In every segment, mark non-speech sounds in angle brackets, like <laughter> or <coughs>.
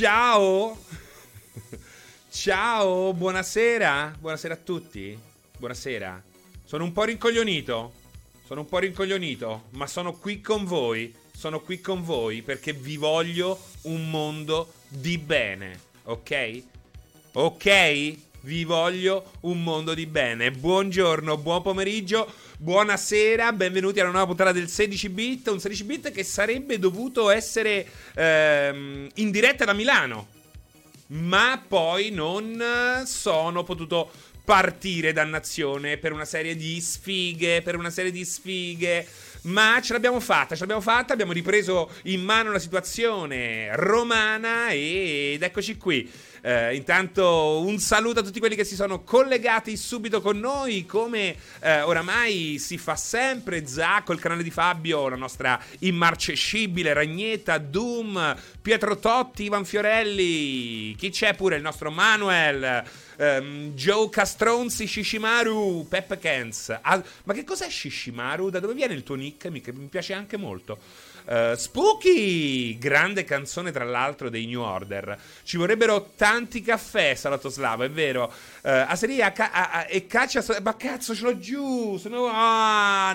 Ciao. Ciao, buonasera. Buonasera a tutti. Buonasera. Sono un po' rincoglionito. Sono un po' rincoglionito, ma sono qui con voi. Sono qui con voi perché vi voglio un mondo di bene, ok? Ok? Vi voglio un mondo di bene. Buongiorno, buon pomeriggio, buonasera, benvenuti alla nuova puntata del 16 bit. Un 16 bit che sarebbe dovuto essere ehm, in diretta da Milano, ma poi non sono potuto partire dannazione per una serie di sfighe, per una serie di sfighe. Ma ce l'abbiamo fatta, ce l'abbiamo fatta, abbiamo ripreso in mano la situazione romana ed eccoci qui. Eh, intanto un saluto a tutti quelli che si sono collegati subito con noi, come eh, oramai si fa sempre. Zacco, il canale di Fabio, la nostra immarcescibile Ragnetta, Doom, Pietro Totti, Ivan Fiorelli. Chi c'è pure? Il nostro Manuel. Um, Joe Castronzi, Shishimaru, Pep Kens. Ah, ma che cos'è Shishimaru? Da dove viene il tuo nick? Mi, mi piace anche molto. Uh, Spooky, grande canzone tra l'altro dei New Order. Ci vorrebbero tanti caffè, Salatoslavo, è vero. Uh, Aseria ca- a- a- e caccia, ma cazzo ce l'ho giù, sono... Ah,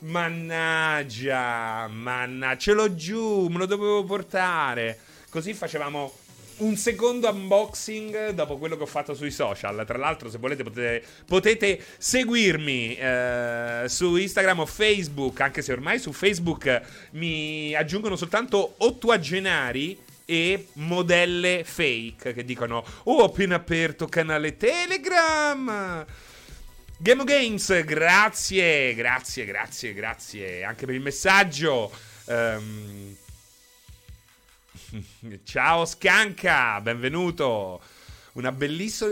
mannaggia, mannaggia, ce l'ho giù, me lo dovevo portare. Così facevamo un secondo unboxing dopo quello che ho fatto sui social. Tra l'altro, se volete, potete, potete seguirmi eh, su Instagram o Facebook, anche se ormai su Facebook mi aggiungono soltanto ottuagenari e modelle fake che dicono: Oh, ho appena aperto canale Telegram. Game Games, grazie, grazie, grazie, grazie anche per il messaggio. Um, <laughs> Ciao Scanca, benvenuto. Una,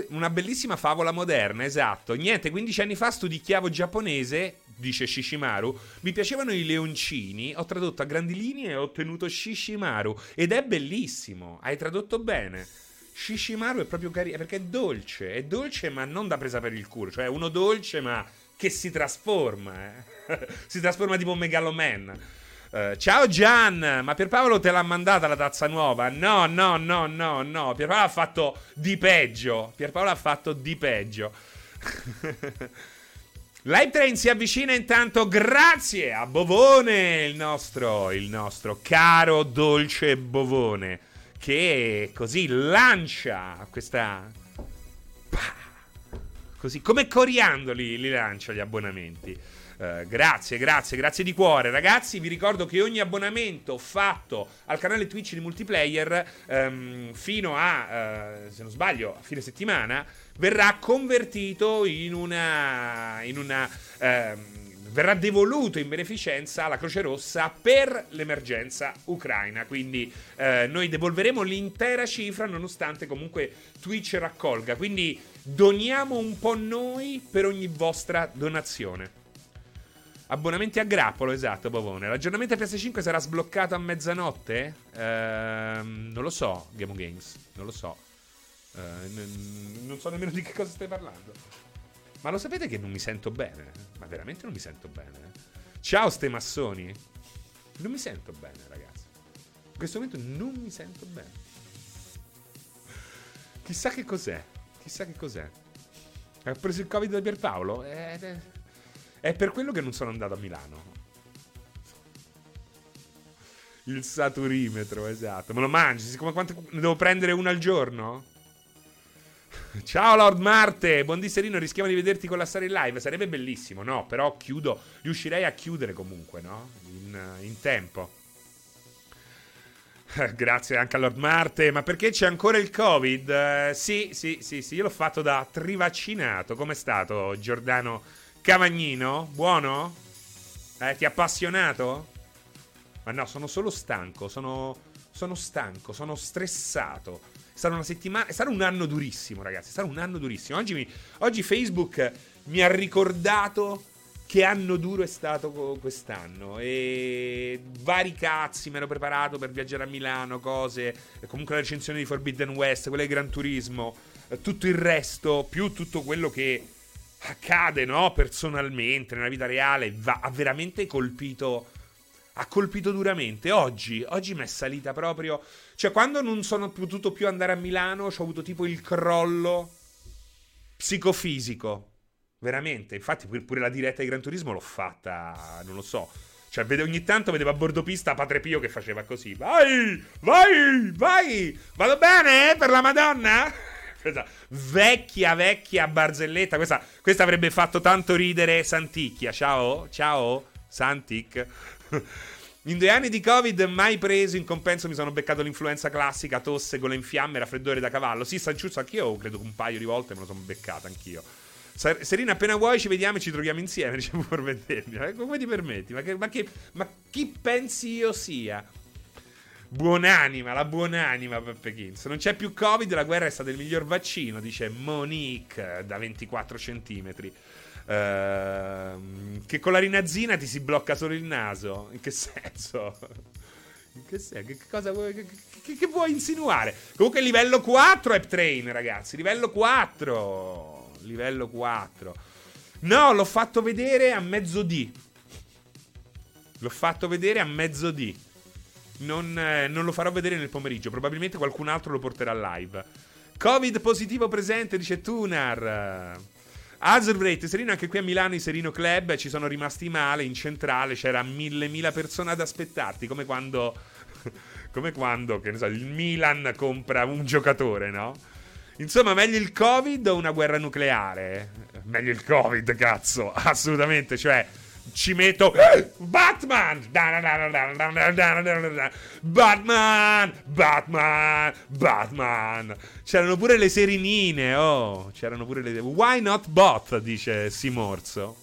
una, bellissima favola moderna, esatto. Niente, 15 anni fa studiavo giapponese, dice Shishimaru. Mi piacevano i leoncini, ho tradotto a grandi linee e ho ottenuto Shishimaru. Ed è bellissimo, hai tradotto bene. Shishimaru è proprio carino, perché è dolce, è dolce ma non da presa per il culo. Cioè uno dolce ma che si trasforma, eh? <laughs> si trasforma tipo un megaloman. Uh, ciao Gian, ma Pierpaolo te l'ha mandata la tazza nuova? No, no, no, no, no. Pierpaolo ha fatto di peggio. Pierpaolo ha fatto di peggio. <laughs> Live Train si avvicina intanto grazie a Bovone, il nostro, il nostro caro dolce Bovone, che così lancia questa... Così come coriandoli li lancia gli abbonamenti. Uh, grazie, grazie, grazie di cuore, ragazzi. Vi ricordo che ogni abbonamento fatto al canale Twitch di multiplayer um, fino a, uh, se non sbaglio, a fine settimana verrà convertito in una. In una um, verrà devoluto in beneficenza alla Croce Rossa per l'emergenza ucraina. Quindi uh, noi devolveremo l'intera cifra, nonostante comunque Twitch raccolga. Quindi doniamo un po' noi per ogni vostra donazione. Abbonamenti a grappolo, esatto, Bovone. L'aggiornamento a PS5 sarà sbloccato a mezzanotte? Ehm, non lo so, Game Games. Non lo so. Ehm, non so nemmeno di che cosa stai parlando. Ma lo sapete che non mi sento bene? Ma veramente non mi sento bene. Ciao, ste massoni. Non mi sento bene, ragazzi. In questo momento non mi sento bene. Chissà che cos'è. Chissà che cos'è. Ha preso il covid da Pierpaolo? Eh, eh. È per quello che non sono andato a Milano. Il saturimetro, esatto. Me lo mangi? Siccome quante... ne devo prendere uno al giorno? Ciao Lord Marte, buon disserino, rischiamo di vederti collassare in live, sarebbe bellissimo, no? Però chiudo, riuscirei a chiudere comunque, no? In, in tempo. <laughs> Grazie anche a Lord Marte, ma perché c'è ancora il Covid? Uh, sì, sì, sì, sì, io l'ho fatto da trivaccinato. Com'è stato Giordano Cavagnino, buono? Eh, ti ha appassionato? Ma no, sono solo stanco, sono, sono stanco, sono stressato. Sarà una settimana, sarà un anno durissimo, ragazzi, sarà un anno durissimo. Oggi, mi, oggi Facebook mi ha ricordato che anno duro è stato quest'anno e vari cazzi mi ero preparato per viaggiare a Milano, cose, comunque la recensione di Forbidden West, quella di Gran Turismo, tutto il resto, più tutto quello che accade, no? Personalmente, nella vita reale, va, ha veramente colpito. Ha colpito duramente. Oggi, oggi mi è salita proprio. Cioè, quando non sono potuto più andare a Milano, ho avuto tipo il crollo psicofisico. Veramente. Infatti, pure la diretta di Gran Turismo l'ho fatta. Non lo so. Cioè, ogni tanto vedevo a bordo pista Padre Pio che faceva così. Vai, vai, vai. Vado bene per la Madonna? Questa vecchia, vecchia barzelletta. Questa, questa avrebbe fatto tanto ridere Santicchia. Ciao, ciao, Santic. <laughs> In due anni di Covid mai preso, in compenso mi sono beccato l'influenza classica, tosse, gola in fiamme, raffreddore da cavallo. Sì, Sanciuzzo, anch'io credo che un paio di volte me lo sono beccato anch'io. Serena, appena vuoi ci vediamo e ci troviamo insieme, <laughs> diciamo per vedermi. Eh, come ti permetti? Ma, che, ma, che, ma chi pensi io sia? Buonanima, la buonanima Peppe Kins. Non c'è più Covid, la guerra è stata il miglior vaccino, dice Monique da 24 centimetri. Uh, che con la rinazzina ti si blocca solo il naso. In che senso? In che senso? Che, cosa vuoi, che, che, che vuoi insinuare? Comunque livello 4 App Train, ragazzi. Livello 4. Livello 4. No, l'ho fatto vedere a mezzo D. L'ho fatto vedere a mezzo D. Non, eh, non, lo farò vedere nel pomeriggio. Probabilmente qualcun altro lo porterà live. Covid positivo presente, dice Tunar. Azurbrate, Serino, anche qui a Milano i Serino Club ci sono rimasti male. In centrale c'era mille mila persone ad aspettarti. Come quando. <laughs> come quando, che ne so, il Milan compra un giocatore, no? Insomma, meglio il Covid o una guerra nucleare? Meglio il Covid, cazzo, <laughs> assolutamente. Cioè, ci metto Batman. Batman Batman Batman. C'erano pure le serinine oh. C'erano pure le why not bot dice Simorzo.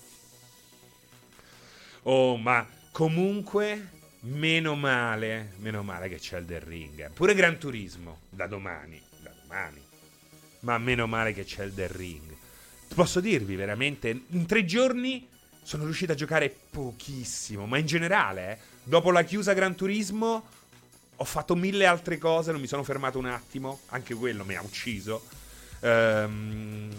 Oh ma comunque meno male meno male che c'è il del ring. Pure Gran Turismo da domani da domani. Ma meno male che c'è il del ring. Posso dirvi veramente in tre giorni sono riuscito a giocare pochissimo, ma in generale, eh, dopo la chiusa Gran Turismo ho fatto mille altre cose, non mi sono fermato un attimo, anche quello mi ha ucciso. Um,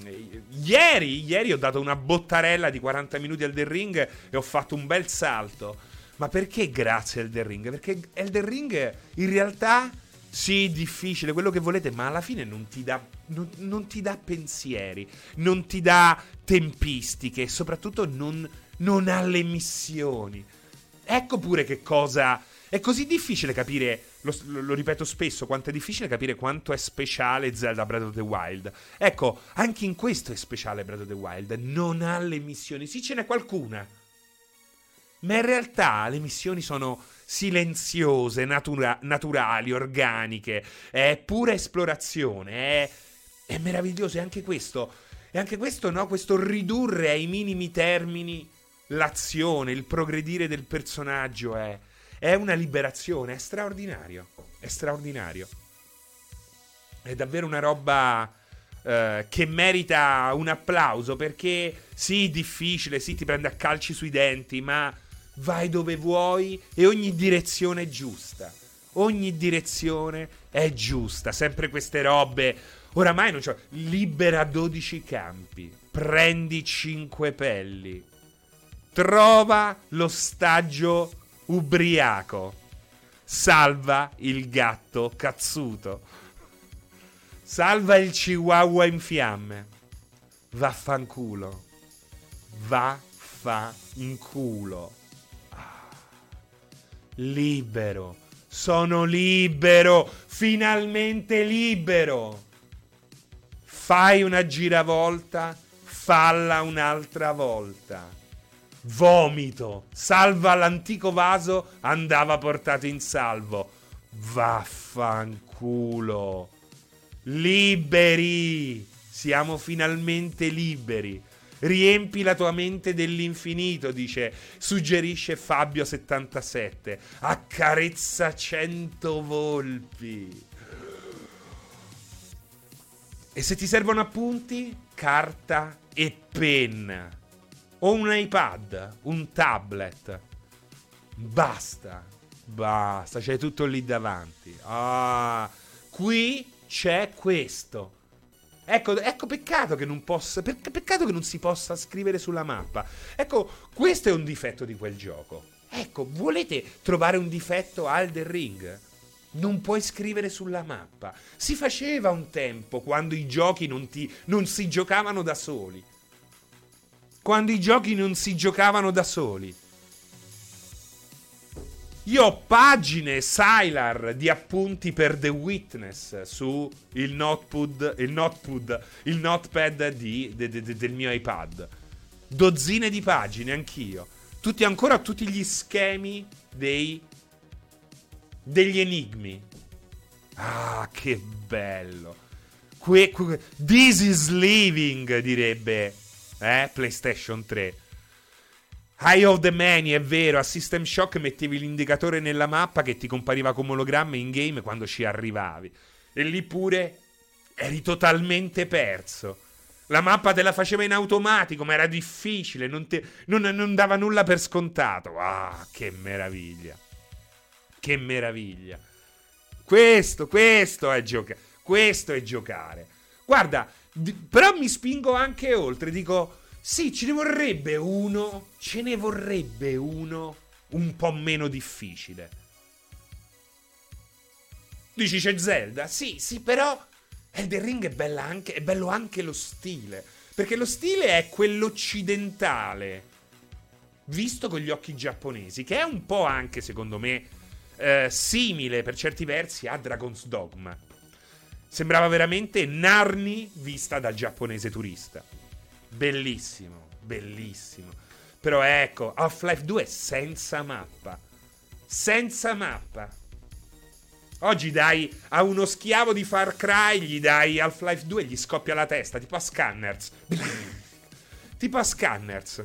ieri, ieri ho dato una bottarella di 40 minuti al The Ring e ho fatto un bel salto. Ma perché grazie al The Ring? Perché Elden Ring in realtà sì, difficile, quello che volete, ma alla fine non ti dà, non, non ti dà pensieri, non ti dà tempistiche e soprattutto non, non ha le missioni. Ecco pure che cosa... È così difficile capire, lo, lo, ripeto spesso, quanto è difficile capire quanto è speciale Zelda Breath of the Wild. Ecco, anche in questo è speciale Breath of the Wild. Non ha le missioni. Sì, ce n'è qualcuna. Ma in realtà le missioni sono silenziose, natura- naturali, organiche, è pura esplorazione, è, è meraviglioso. E anche questo, e anche questo, no? Questo ridurre ai minimi termini l'azione, il progredire del personaggio è, è una liberazione, è straordinario, è straordinario. È davvero una roba... Uh, che merita un applauso perché sì, difficile, sì, ti prende a calci sui denti, ma vai dove vuoi e ogni direzione è giusta. Ogni direzione è giusta. Sempre queste robe. Oramai non c'ho. Libera 12 campi. Prendi 5 pelli. Trova l'ostaggio ubriaco. Salva il gatto cazzuto. Salva il chihuahua in fiamme. Vaffanculo. Vaffanculo libero. Sono libero, finalmente libero. Fai una giravolta, falla un'altra volta. Vomito, salva l'antico vaso, andava portato in salvo. Vaffanculo. Liberi, siamo finalmente liberi. Riempi la tua mente dell'infinito, dice, suggerisce Fabio77. Accarezza cento volpi. E se ti servono appunti, carta e penna. O un iPad, un tablet. Basta. Basta, c'è tutto lì davanti. Ah, qui c'è questo. Ecco, ecco peccato che non possa. Peccato che non si possa scrivere sulla mappa. Ecco, questo è un difetto di quel gioco. Ecco, volete trovare un difetto a Elden Ring? Non puoi scrivere sulla mappa. Si faceva un tempo quando i giochi non, ti, non si giocavano da soli. Quando i giochi non si giocavano da soli. Io ho pagine Sylar di appunti per The Witness su il notepad, il notepad, il notepad di, de, de, de, del mio iPad. Dozzine di pagine, anch'io. Tutti ancora tutti gli schemi dei degli enigmi. Ah, che bello. Que, que, this is living, direbbe eh, PlayStation 3. Eye of the Many, è vero, a System Shock mettevi l'indicatore nella mappa che ti compariva come ologramma in game quando ci arrivavi. E lì pure eri totalmente perso. La mappa te la faceva in automatico, ma era difficile, non, te, non, non dava nulla per scontato. Ah, che meraviglia. Che meraviglia. Questo, questo è giocare. Questo è giocare. Guarda, d- però mi spingo anche oltre, dico sì, ce ne vorrebbe uno, ce ne vorrebbe uno un po' meno difficile. Dici c'è Zelda? Sì, sì, però Elden Ring è, anche, è bello anche lo stile. Perché lo stile è quello occidentale, visto con gli occhi giapponesi, che è un po' anche, secondo me, eh, simile per certi versi a Dragon's Dogma. Sembrava veramente Narni vista dal giapponese turista. Bellissimo, bellissimo. Però ecco, Half-Life 2 senza mappa. Senza mappa. Oggi dai a uno schiavo di Far Cry, gli dai Half-Life 2 e gli scoppia la testa, tipo a Scanners. <laughs> tipo a Scanners.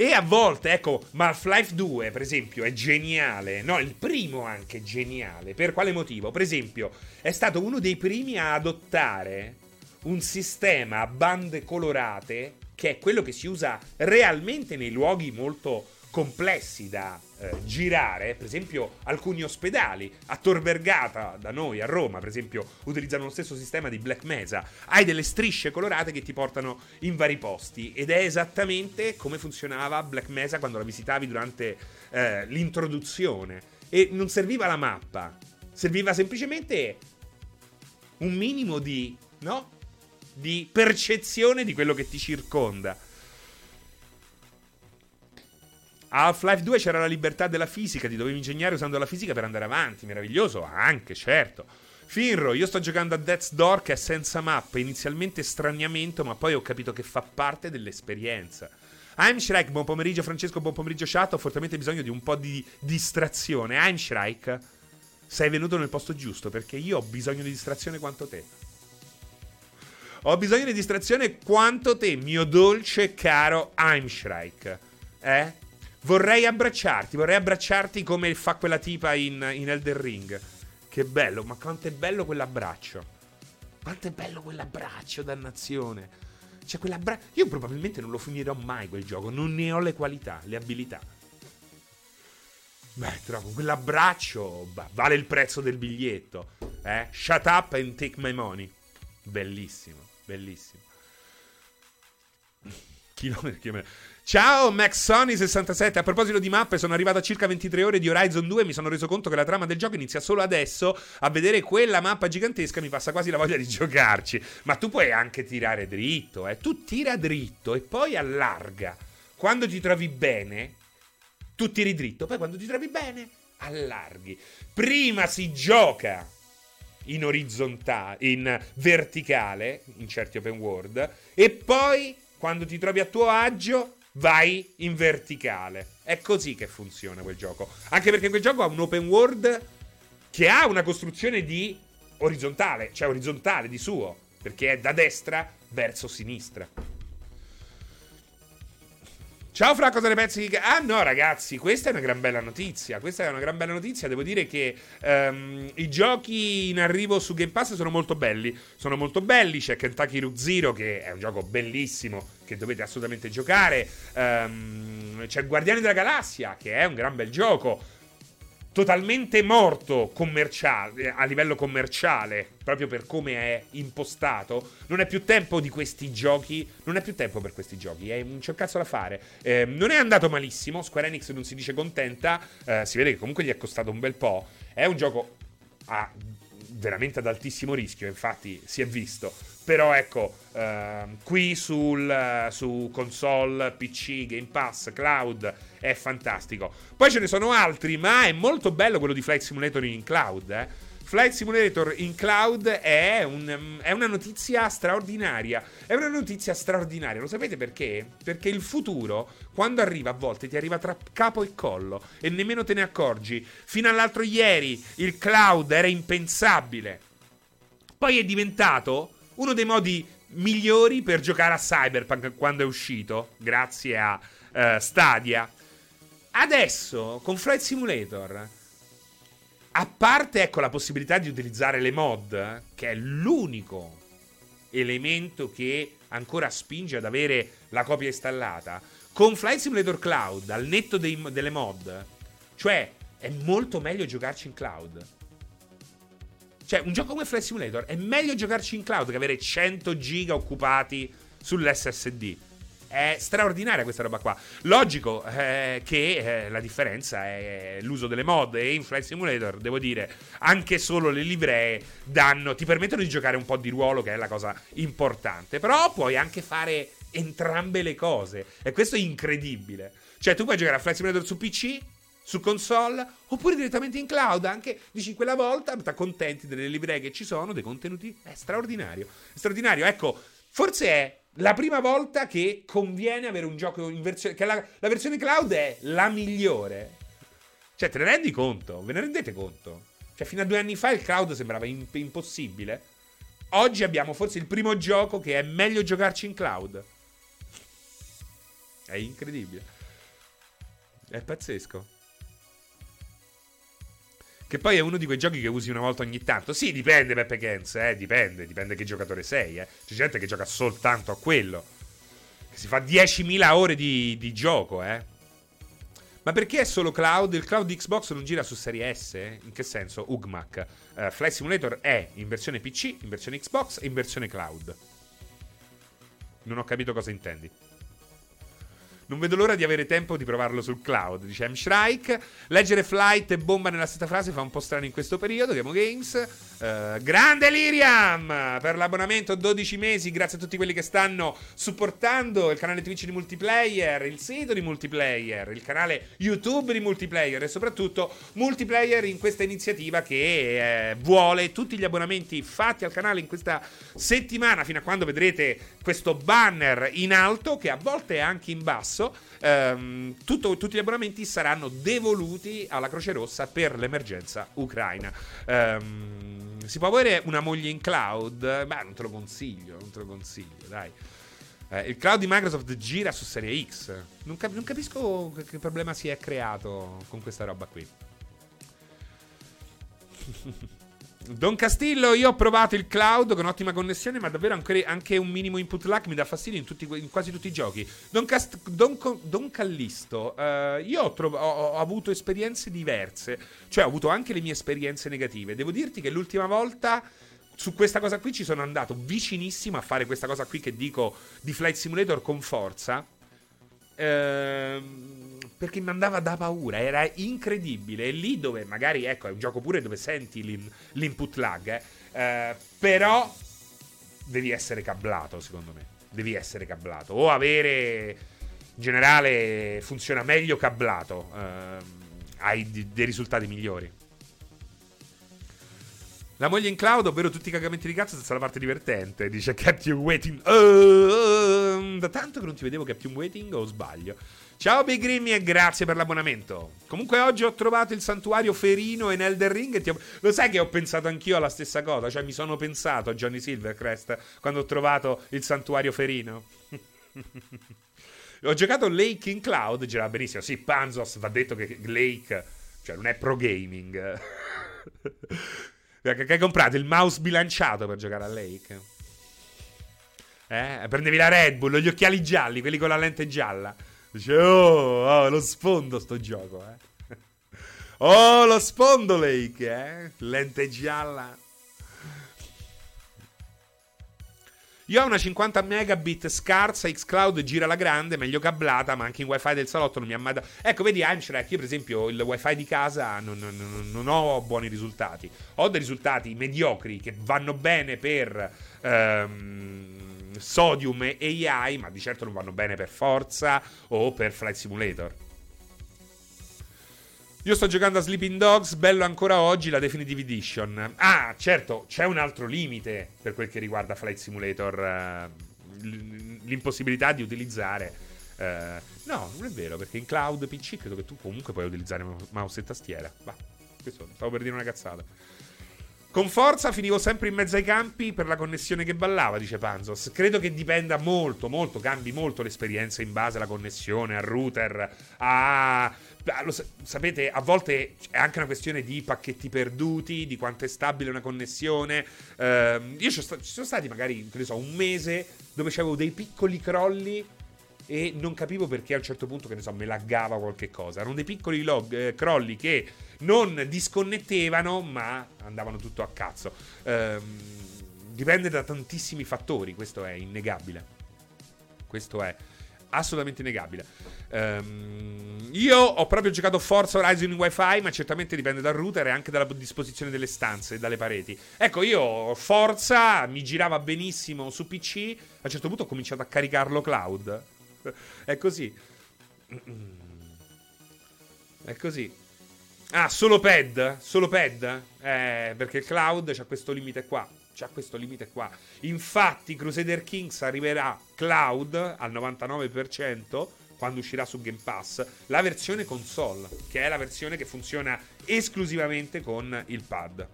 E a volte, ecco, Half-Life 2, per esempio, è geniale. No, il primo anche è geniale. Per quale motivo? Per esempio, è stato uno dei primi a adottare un sistema a bande colorate che è quello che si usa realmente nei luoghi molto complessi da eh, girare, per esempio alcuni ospedali a Tor Vergata da noi a Roma, per esempio, utilizzano lo stesso sistema di Black Mesa. Hai delle strisce colorate che ti portano in vari posti ed è esattamente come funzionava Black Mesa quando la visitavi durante eh, l'introduzione e non serviva la mappa, serviva semplicemente un minimo di, no? di percezione di quello che ti circonda. Half-Life 2 c'era la libertà della fisica, ti dovevi ingegnare usando la fisica per andare avanti, meraviglioso, anche, certo. Finro, io sto giocando a Death's Door che è senza mappe, inizialmente straniamento, ma poi ho capito che fa parte dell'esperienza. Heimschreich, buon pomeriggio Francesco, buon pomeriggio chat, ho fortemente bisogno di un po' di distrazione. Heimschreich, sei venuto nel posto giusto perché io ho bisogno di distrazione quanto te. Ho bisogno di distrazione quanto te, mio dolce caro Heimschreich. Eh? Vorrei abbracciarti, vorrei abbracciarti come fa quella tipa in, in Elden Ring. Che bello, ma quanto è bello quell'abbraccio. Quanto è bello quell'abbraccio, dannazione. Cioè, quell'abbraccio. Io probabilmente non lo finirò mai quel gioco. Non ne ho le qualità, le abilità. Beh, trovo quell'abbraccio. Bah, vale il prezzo del biglietto. Eh? Shut up and take my money. Bellissimo, bellissimo. Chilometri. Ciao MaxSony67, a proposito di mappe sono arrivato a circa 23 ore di Horizon 2 e mi sono reso conto che la trama del gioco inizia solo adesso, a vedere quella mappa gigantesca mi passa quasi la voglia di <laughs> giocarci, ma tu puoi anche tirare dritto, eh? tu tira dritto e poi allarga, quando ti trovi bene tu tiri dritto, poi quando ti trovi bene allarghi, prima si gioca in orizzontale, in verticale, in certi open world, e poi quando ti trovi a tuo agio vai in verticale. È così che funziona quel gioco. Anche perché quel gioco ha un open world che ha una costruzione di orizzontale, cioè orizzontale di suo, perché è da destra verso sinistra. Ciao Fra, cosa ne pensi? Ah no ragazzi, questa è una gran bella notizia, questa è una gran bella notizia, devo dire che um, i giochi in arrivo su Game Pass sono molto belli, sono molto belli, c'è Kentucky Root Zero che è un gioco bellissimo che dovete assolutamente giocare, um, c'è Guardiani della Galassia che è un gran bel gioco, totalmente morto commerciale, a livello commerciale, proprio per come è impostato. Non è più tempo di questi giochi. Non è più tempo per questi giochi. È, non c'è un cazzo da fare. Eh, non è andato malissimo. Square Enix non si dice contenta. Eh, si vede che comunque gli è costato un bel po'. È un gioco a, veramente ad altissimo rischio. Infatti, si è visto. Però ecco, uh, qui sul, uh, su console, PC, Game Pass, cloud è fantastico. Poi ce ne sono altri, ma è molto bello quello di Flight Simulator in cloud. Eh. Flight Simulator in cloud è, un, è, una notizia straordinaria. È una notizia straordinaria. Lo sapete perché? Perché il futuro, quando arriva a volte, ti arriva tra capo e collo e nemmeno te ne accorgi. Fino all'altro ieri il cloud era impensabile. Poi è diventato uno dei modi migliori per giocare a Cyberpunk quando è uscito, grazie a uh, Stadia. Adesso, con Flight Simulator, a parte ecco, la possibilità di utilizzare le mod, che è l'unico elemento che ancora spinge ad avere la copia installata, con Flight Simulator Cloud, al netto dei, delle mod, cioè è molto meglio giocarci in cloud. Cioè, un gioco come Flight Simulator è meglio giocarci in cloud che avere 100 giga occupati sull'SSD. È straordinaria questa roba qua. Logico eh, che eh, la differenza è l'uso delle mod e in Flight Simulator, devo dire, anche solo le livree danno, ti permettono di giocare un po' di ruolo, che è la cosa importante. Però puoi anche fare entrambe le cose. E questo è incredibile. Cioè, tu puoi giocare a Flight Simulator su PC su console oppure direttamente in cloud. Anche dici quella volta, ti accontenti delle livree che ci sono, dei contenuti. È straordinario. È straordinario. Ecco, forse è la prima volta che conviene avere un gioco in versione. che la, la versione cloud è la migliore. Cioè, te ne rendi conto? Ve ne rendete conto? Cioè, fino a due anni fa il cloud sembrava imp- impossibile. Oggi abbiamo forse il primo gioco che è meglio giocarci in cloud. È incredibile. È pazzesco. Che poi è uno di quei giochi che usi una volta ogni tanto. Sì, dipende, Peppe Gens, eh, dipende, dipende che giocatore sei, eh. C'è gente che gioca soltanto a quello. Che si fa 10.000 ore di, di gioco, eh. Ma perché è solo cloud? Il cloud di Xbox non gira su serie S? Eh? In che senso? UGMAC. Uh, Flight Simulator è in versione PC, in versione Xbox e in versione cloud. Non ho capito cosa intendi. Non vedo l'ora di avere tempo di provarlo sul cloud, dice M. Shrike. Leggere flight e bomba nella stessa frase fa un po' strano in questo periodo. Game Games. Uh, grande Liriam per l'abbonamento 12 mesi. Grazie a tutti quelli che stanno supportando il canale Twitch di multiplayer, il sito di multiplayer, il canale YouTube di multiplayer e soprattutto multiplayer in questa iniziativa che eh, vuole tutti gli abbonamenti fatti al canale in questa settimana fino a quando vedrete questo banner in alto che a volte è anche in basso ehm, tutto, tutti gli abbonamenti saranno devoluti alla Croce Rossa per l'emergenza ucraina. Ehm, si può avere una moglie in cloud? Beh, non te lo consiglio, non te lo consiglio, dai. Eh, il cloud di Microsoft gira su Serie X. Non, cap- non capisco che, che problema si è creato con questa roba qui. <laughs> Don Castillo, io ho provato il cloud con ottima connessione, ma davvero anche, anche un minimo input lag mi dà fastidio in, tutti, in quasi tutti i giochi. Don, Cast, Don, Don Callisto, uh, io ho, trov- ho, ho, avuto esperienze diverse, cioè ho avuto anche le mie esperienze negative. Devo dirti che l'ultima volta su questa cosa qui ci sono andato vicinissimo a fare questa cosa qui che dico di Flight Simulator con forza. Ehm perché mi andava da paura, era incredibile. E lì dove magari, ecco, è un gioco pure dove senti l'in, l'input lag, eh, eh, però devi essere cablato, secondo me. Devi essere cablato. O avere, in generale, funziona meglio cablato, eh, hai d- dei risultati migliori. La moglie in cloud, ovvero tutti i cagamenti di cazzo senza la parte divertente. Dice Captain Waiting. Uh, da tanto che non ti vedevo Captain Waiting o sbaglio? Ciao Big Grimmy e grazie per l'abbonamento. Comunque oggi ho trovato il santuario ferino in Elder Ring ho... lo sai che ho pensato anch'io alla stessa cosa, cioè mi sono pensato a Johnny Silvercrest quando ho trovato il santuario ferino. <laughs> ho giocato Lake in Cloud, girava benissimo. Sì, Panzos va detto che Lake, cioè non è pro gaming. <laughs> che hai comprato il mouse bilanciato per giocare a Lake. Eh? Prendevi la Red Bull, gli occhiali gialli, quelli con la lente gialla. Dice, oh, oh, lo sfondo sto gioco, eh. <laughs> Oh, lo sfondo Lake, eh? Lente gialla. Io ho una 50 megabit scarsa, Xcloud gira la grande, meglio cablata, ma anche in wifi del salotto non mi ha mai dato... Ecco, vedi Amshrek, io per esempio il wifi di casa non, non, non, ho buoni risultati. Ho dei risultati mediocri che vanno bene per... Ehm, Sodium e AI, ma di certo non vanno bene per Forza o per Flight Simulator. Io sto giocando a Sleeping Dogs, bello ancora oggi la Definitive Edition. Ah, certo, c'è un altro limite per quel che riguarda Flight Simulator. Uh, l'impossibilità di utilizzare. Uh, no, non è vero, perché in cloud PC credo che tu comunque puoi utilizzare mouse e tastiera. Va, questo stavo per dire una cazzata. Con forza finivo sempre in mezzo ai campi per la connessione che ballava, dice Panzos. Credo che dipenda molto, molto, cambi molto l'esperienza in base alla connessione, al router, a... Lo, sapete, a volte è anche una questione di pacchetti perduti, di quanto è stabile una connessione. Uh, io ci sono stati magari, che ne so, un mese dove avevo dei piccoli crolli e non capivo perché a un certo punto, che ne so, me laggava qualche cosa. Erano dei piccoli log, eh, crolli che non disconnettevano, ma andavano tutto a cazzo. Ehm, dipende da tantissimi fattori, questo è innegabile. Questo è assolutamente innegabile. Um, io ho proprio giocato Forza Horizon in WiFi, ma certamente dipende dal router e anche dalla disposizione delle stanze e dalle pareti. Ecco, io Forza mi girava benissimo su PC, a un certo punto ho cominciato a caricarlo cloud è così. È così. Ah, solo pad? Solo pad? Eh, perché il cloud c'ha questo limite qua. C'ha questo limite qua. Infatti, Crusader Kings arriverà cloud al 99% quando uscirà su Game Pass. La versione console, che è la versione che funziona esclusivamente con il pad.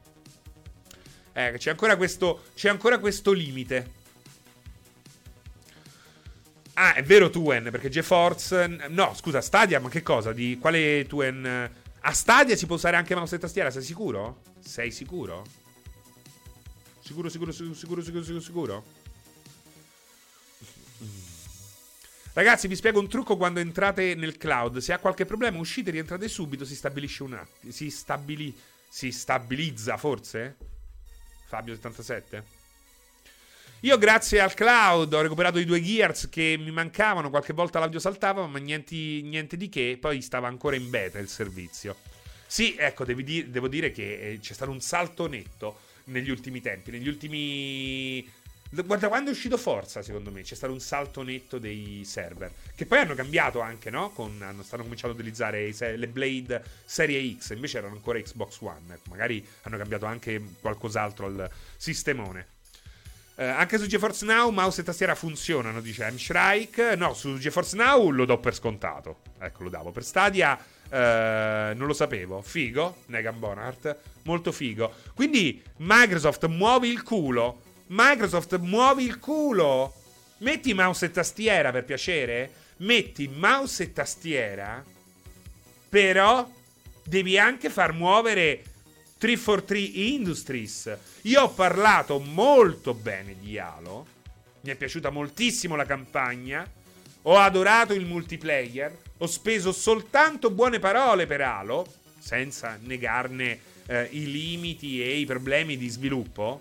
Eh, c'è ancora questo, c'è ancora questo limite. Ah, è vero Tuen, perché GeForce... No, scusa, Stadia, ma che cosa? Di quale Tuen... A Stadia si può usare anche mouse e tastiera, sei sicuro? Sei sicuro? Sicuro, sicuro, sicuro, sicuro, sicuro, sicuro, sicuro? Ragazzi, vi spiego un trucco quando entrate nel cloud. Se ha qualche problema, uscite, rientrate subito, si stabilisce un attimo. Si stabili... Si stabilizza, forse? Fabio77? Io grazie al cloud ho recuperato i due Gears che mi mancavano, qualche volta l'audio saltava, ma niente, niente di che, poi stava ancora in beta il servizio. Sì, ecco, di- devo dire che eh, c'è stato un salto netto negli ultimi tempi, negli ultimi... Guarda, quando è uscito Forza, secondo me, c'è stato un salto netto dei server. Che poi hanno cambiato anche, no? Con, hanno, stanno cominciando a utilizzare le Blade Serie X, invece erano ancora Xbox One. Ecco, magari hanno cambiato anche qualcos'altro al sistemone. Uh, anche su GeForce Now mouse e tastiera funzionano, dice Amshrike. No, su GeForce Now lo do per scontato. Ecco, lo davo. Per Stadia uh, non lo sapevo. Figo, Negan Bonart. Molto figo. Quindi Microsoft muovi il culo. Microsoft muovi il culo. Metti mouse e tastiera per piacere. Metti mouse e tastiera. Però devi anche far muovere 343 Industries. Io ho parlato molto bene di Halo. Mi è piaciuta moltissimo la campagna. Ho adorato il multiplayer. Ho speso soltanto buone parole per Halo, senza negarne eh, i limiti e i problemi di sviluppo.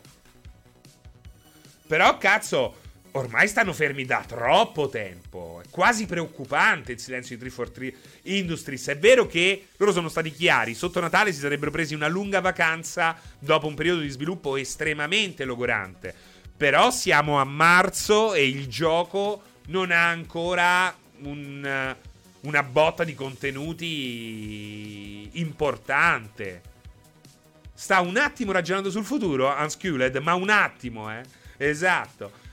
Però, cazzo, ormai stanno fermi da troppo tempo. È quasi preoccupante il silenzio di 343 Industries. È vero che loro sono stati chiari. Sotto Natale si sarebbero presi una lunga vacanza dopo un periodo di sviluppo estremamente logorante. Però siamo a marzo e il gioco non ha ancora un, una botta di contenuti importante. Sta un attimo ragionando sul futuro, Unsculed, ma un attimo, eh. Esatto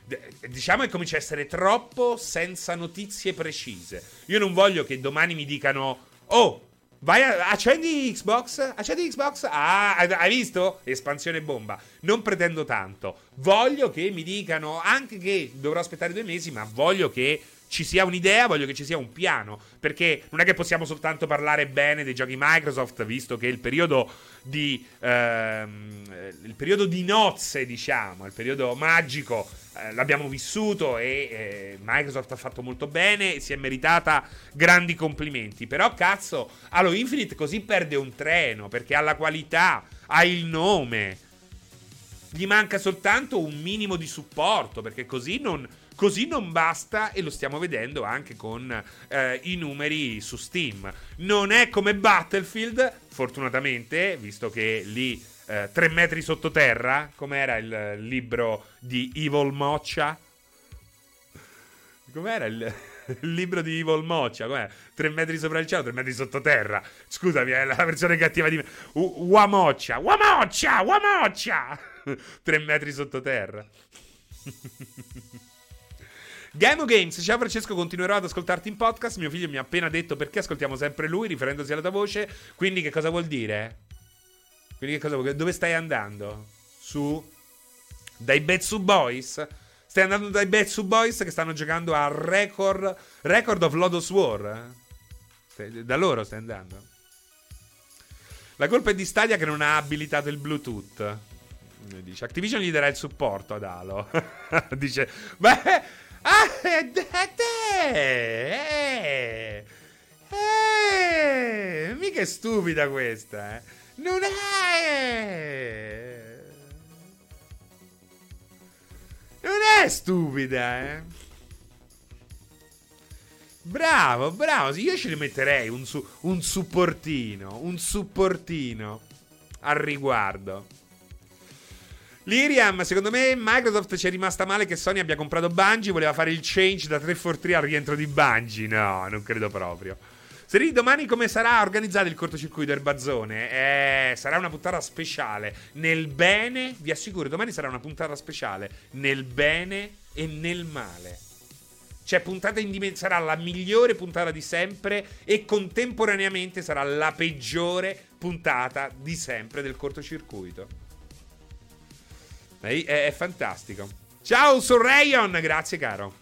diciamo che comincia a essere troppo senza notizie precise. Io non voglio che domani mi dicano: Oh, vai, a, accendi Xbox? Accendi Xbox? Ah, hai visto? Espansione bomba. Non pretendo tanto. Voglio che mi dicano anche che dovrò aspettare due mesi, ma voglio che ci sia un'idea, voglio che ci sia un piano. Perché non è che possiamo soltanto parlare bene dei giochi Microsoft, visto che il periodo di. Ehm, il periodo di nozze, diciamo, il periodo magico eh, l'abbiamo vissuto e eh, Microsoft ha fatto molto bene, si è meritata grandi complimenti. Però cazzo, Halo Infinite così perde un treno perché ha la qualità, ha il nome. Gli manca soltanto un minimo di supporto perché così non, così non basta e lo stiamo vedendo anche con eh, i numeri su Steam. Non è come Battlefield, fortunatamente, visto che lì eh, tre metri sottoterra, com'era il libro di Evil Moccia? Com'era il, <laughs> il libro di Evil Moccia? Com'era? Tre metri sopra il cielo, tre metri sottoterra. Scusami, è la versione cattiva di me. Uamoccia, Uamoccia, Uamoccia! <laughs> tre metri sottoterra. <laughs> Gamo Games, ciao Francesco, continuerò ad ascoltarti in podcast. Mio figlio mi ha appena detto perché ascoltiamo sempre lui, riferendosi alla tua voce. Quindi, che cosa vuol dire? Quindi, che cosa Dove stai andando? Su. Dai Betsu Boys? Stai andando dai Betsu Boys che stanno giocando a Record, Record of Lodos War? Da loro stai andando? La colpa è di Stadia che non ha abilitato il Bluetooth. Dice Activision gli darà il supporto ad Halo. <laughs> Dice, beh, ah, te, eh, eh, mica è stupida questa, eh. Non è. Non è stupida, eh. Bravo, bravo. Io ci rimetterei un, su- un supportino. Un supportino al riguardo. Liriam, secondo me Microsoft ci è rimasta male che Sony abbia comprato Bungie, voleva fare il change da 343 al rientro di Bungie. No, non credo proprio. Seri, domani come sarà organizzato il cortocircuito Erbazzone? Eh, sarà una puntata speciale. Nel bene, vi assicuro, domani sarà una puntata speciale. Nel bene e nel male. Cioè, puntata in dimensione sarà la migliore puntata di sempre e contemporaneamente sarà la peggiore puntata di sempre del cortocircuito. È, è, è fantastico. Ciao, Sorrayon, grazie caro.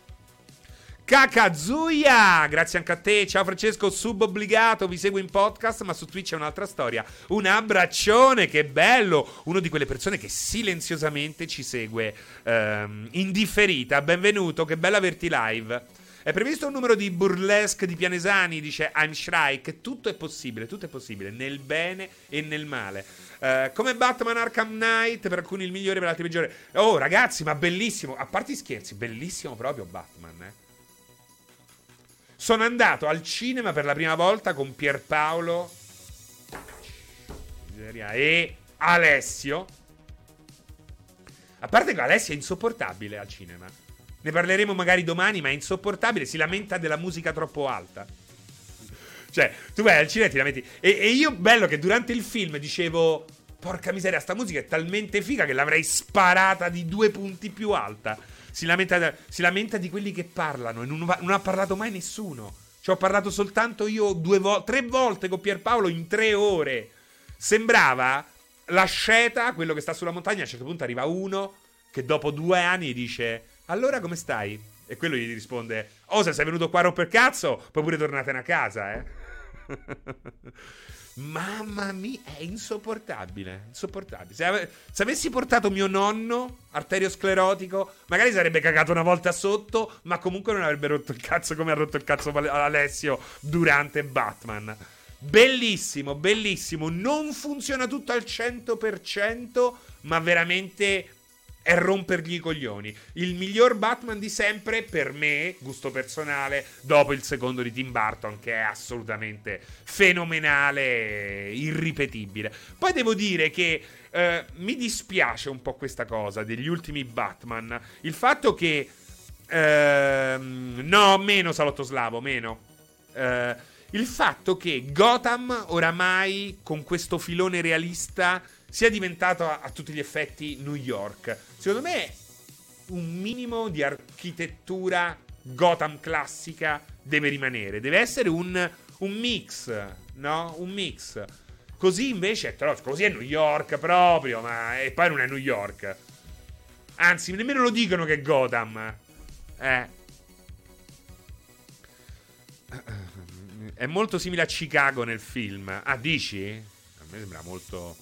Kakazuya, grazie anche a te. Ciao Francesco, subobbligato, vi seguo in podcast, ma su Twitch è un'altra storia. Un abbraccione, che bello! Uno di quelle persone che silenziosamente ci segue ehm, indifferita. Benvenuto, che bello averti live. È previsto un numero di burlesque di Pianesani, dice I'm Shrike. Tutto è possibile, tutto è possibile, nel bene e nel male. Uh, come Batman Arkham Knight, per alcuni il migliore, per altri il peggiore. Oh, ragazzi, ma bellissimo. A parte scherzi, bellissimo proprio Batman, eh. Sono andato al cinema per la prima volta con Pierpaolo e Alessio. A parte che Alessio è insopportabile al cinema. Ne parleremo magari domani, ma è insopportabile. Si lamenta della musica troppo alta. Cioè, tu vai al cinema e ti lamenti. E, e io, bello, che durante il film dicevo: Porca miseria, sta musica è talmente figa che l'avrei sparata di due punti più alta. Si lamenta, si lamenta di quelli che parlano e non, non, ha parlato mai nessuno. Ci ho parlato soltanto io due vo- tre volte con Pierpaolo in tre ore. Sembrava la sceta, quello che sta sulla montagna. A un certo punto arriva uno che dopo due anni dice: Allora come stai? E quello gli risponde: Oh, se sei venuto qua a romper cazzo, puoi pure tornartene a casa, eh. <laughs> Mamma mia, è insopportabile. Insopportabile. Se, ave- se, avessi portato mio nonno, arteriosclerotico, magari sarebbe cagato una volta sotto, ma comunque non avrebbe rotto il cazzo come ha rotto il cazzo Alessio durante Batman. Bellissimo, bellissimo. Non funziona tutto al 100%, ma veramente è rompergli i coglioni. Il miglior Batman di sempre, per me, gusto personale, dopo il secondo di Tim Burton, che è assolutamente fenomenale, irripetibile. Poi devo dire che eh, mi dispiace un po' questa cosa degli ultimi Batman. Il fatto che... Eh, no, meno Salotto Slavo, meno. Eh, il fatto che Gotham oramai con questo filone realista sia diventato a, a tutti gli effetti New York. Secondo me un minimo di architettura Gotham classica deve rimanere. Deve essere un, un mix, no? Un mix. Così invece, però, così è New York proprio, ma e poi non è New York. Anzi, nemmeno lo dicono che è Gotham. Eh. È molto simile a Chicago nel film. Ah, dici? A me sembra molto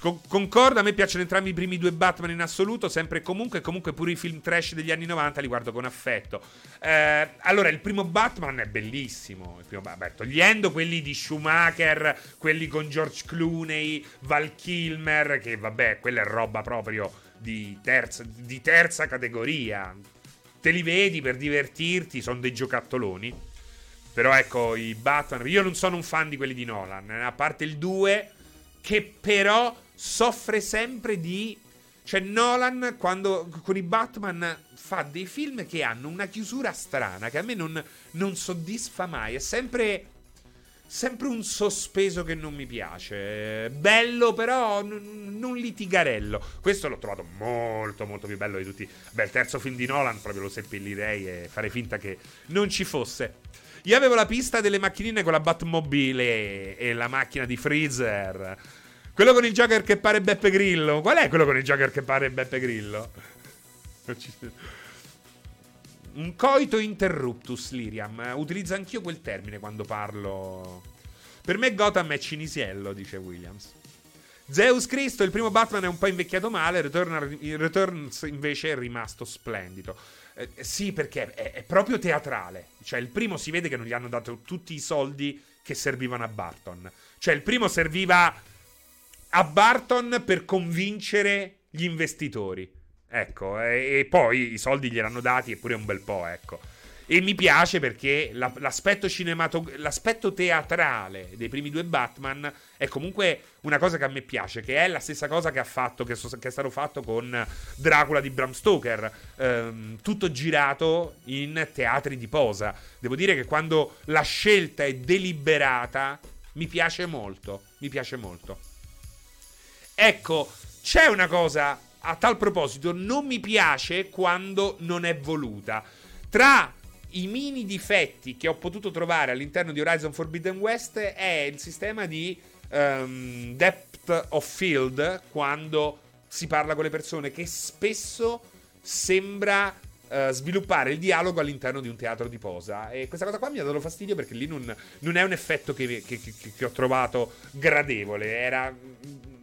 concordo, a me piacciono entrambi i primi due Batman in assoluto, sempre e comunque, comunque pure i film trash degli anni 90 li guardo con affetto. Eh, allora, il primo Batman è bellissimo, primo, vabbè, togliendo quelli di Schumacher, quelli con George Clooney, Val Kilmer, che vabbè, quella è roba proprio di terza, di terza categoria. Te li vedi per divertirti, sono dei giocattoloni. Però ecco, i Batman, io non sono un fan di quelli di Nolan, a parte il 2 che però soffre sempre di... Cioè Nolan quando con i Batman fa dei film che hanno una chiusura strana che a me non, non soddisfa mai. È sempre, sempre un sospeso che non mi piace. Bello però n- non litigarello. Questo l'ho trovato molto molto più bello di tutti. Beh, il terzo film di Nolan proprio lo seppellirei e fare finta che non ci fosse. Io avevo la pista delle macchinine con la Batmobile e la macchina di Freezer. Quello con il Joker che pare Beppe Grillo. Qual è quello con il Joker che pare Beppe Grillo? Un coito interruptus, Liriam. Utilizzo anch'io quel termine quando parlo. Per me Gotham è cinisiello, dice Williams. Zeus Cristo, il primo Batman è un po' invecchiato male, Return, Returns invece è rimasto splendido. Eh, sì, perché è, è, proprio teatrale. Cioè, il primo si vede che non gli hanno dato tutti i soldi che servivano a Barton. Cioè, il primo serviva a Barton per convincere gli investitori. Ecco, e, e poi i soldi gliel'hanno dati eppure un bel po', ecco. E mi piace perché la, l'aspetto cinematografico, l'aspetto teatrale dei primi due Batman è comunque una cosa che a me piace, che è la stessa cosa che fatto, che, so, che è stato fatto con Dracula di Bram Stoker, ehm, tutto girato in teatri di posa. Devo dire che quando la scelta è deliberata, mi piace molto, mi piace molto. Ecco, c'è una cosa a tal proposito, non mi piace quando non è voluta. Tra i mini difetti che ho potuto trovare all'interno di Horizon Forbidden West è il sistema di um, depth of field quando si parla con le persone che spesso sembra uh, sviluppare il dialogo all'interno di un teatro di posa e questa cosa qua mi ha dato fastidio perché lì non, non è un effetto che, che, che, che ho trovato gradevole era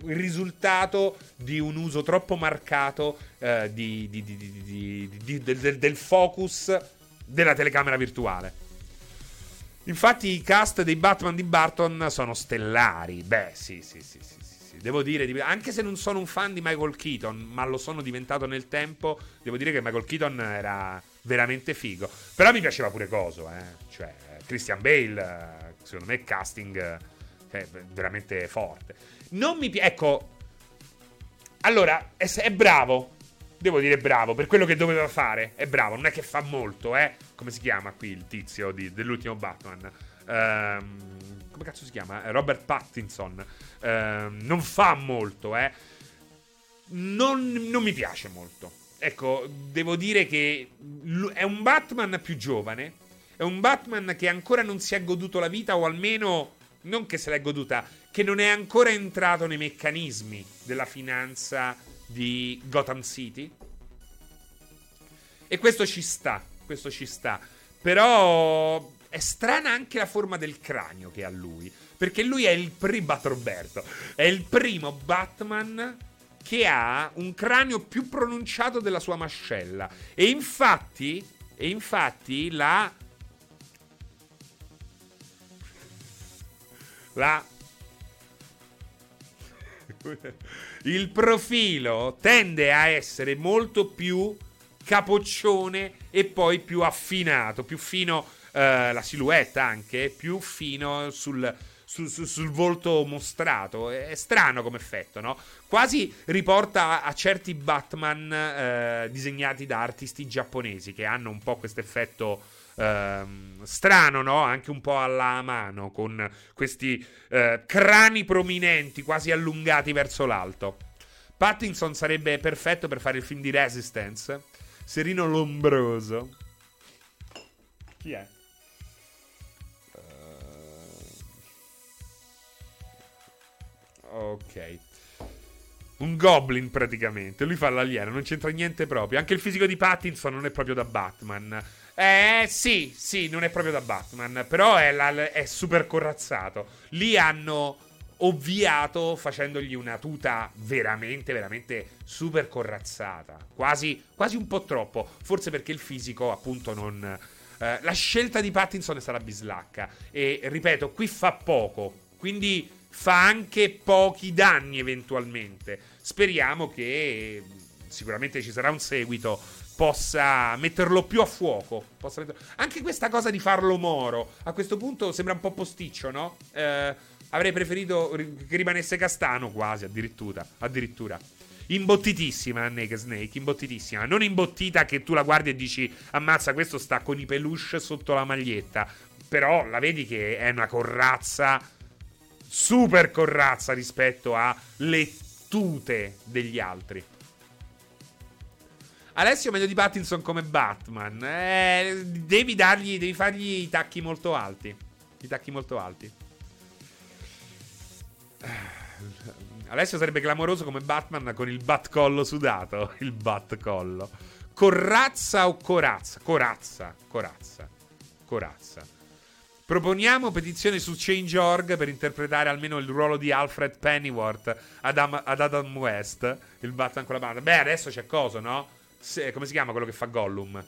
il risultato di un uso troppo marcato uh, di, di, di, del, del focus della telecamera virtuale. Infatti i cast dei Batman di Barton sono stellari. Beh, sì, sì, sì, sì, Devo dire, anche se non sono un fan di Michael Keaton, ma lo sono diventato nel tempo, devo dire che Michael Keaton era veramente figo. Però mi piaceva pure Coso, eh. Cioè, Christian Bale, secondo me casting è veramente forte. Non mi piace... Ecco, allora, è, è bravo, devo dire bravo per quello che doveva fare. È bravo, non è che fa molto, eh. Come si chiama qui il tizio di, dell'ultimo Batman? Um, come cazzo si chiama? Robert Pattinson. Um, non fa molto, eh. Non, non mi piace molto. Ecco, devo dire che è un Batman più giovane. È un Batman che ancora non si è goduto la vita, o almeno non che se l'è goduta, che non è ancora entrato nei meccanismi della finanza di Gotham City. E questo ci sta, questo ci sta. Però è strana anche la forma del cranio che ha lui. Perché lui è il primo Roberto. È il primo Batman che ha un cranio più pronunciato della sua mascella. E infatti, e infatti la. La il profilo tende a essere molto più capoccione e poi più affinato, più fino la silhouette anche, più fino sul, sul, sul, sul, volto mostrato. È strano come effetto, no? Quasi riporta a, certi Batman eh, disegnati da artisti giapponesi che hanno un po' questo effetto Ehm, strano, no? Anche un po' alla mano, con questi eh, crani prominenti, quasi allungati verso l'alto. Pattinson sarebbe perfetto per fare il film di Resistance. Serino Lombroso. Chi è? Ok. Un goblin praticamente. Lui fa l'alieno, non c'entra niente proprio. Anche il fisico di Pattinson non è proprio da Batman. Eh sì, sì, non è proprio da Batman, però è, la, è super corazzato. Lì hanno ovviato facendogli una tuta veramente, veramente super corazzata. Quasi, quasi un po' troppo. Forse perché il fisico, appunto, non. Eh, la scelta di Pattinson è stata bislacca. E ripeto, qui fa poco. Quindi fa anche pochi danni eventualmente. Speriamo che sicuramente ci sarà un seguito possa metterlo più a fuoco. Metterlo... Anche questa cosa di farlo moro, a questo punto sembra un po' posticcio, no? Eh, avrei preferito che rimanesse castano quasi, addirittura. addirittura. Imbottitissima Naked Snake, imbottitissima. Non imbottita che tu la guardi e dici ammazza questo sta con i peluche sotto la maglietta. Però la vedi che è una corrazza, super corrazza rispetto alle tute degli altri. Alessio meglio di Pattinson come Batman. Eh, devi dargli, devi fargli i tacchi molto alti. I tacchi molto alti. Alessio sarebbe clamoroso come Batman con il batcollo sudato. Il batcollo. Corazza o corazza? Corazza, corazza, corazza. Proponiamo petizione su Change.org per interpretare almeno il ruolo di Alfred Pennyworth ad, Am- ad Adam West, il Batman con la banda. Beh, adesso c'è cosa, no? Se, come si chiama quello che fa Gollum?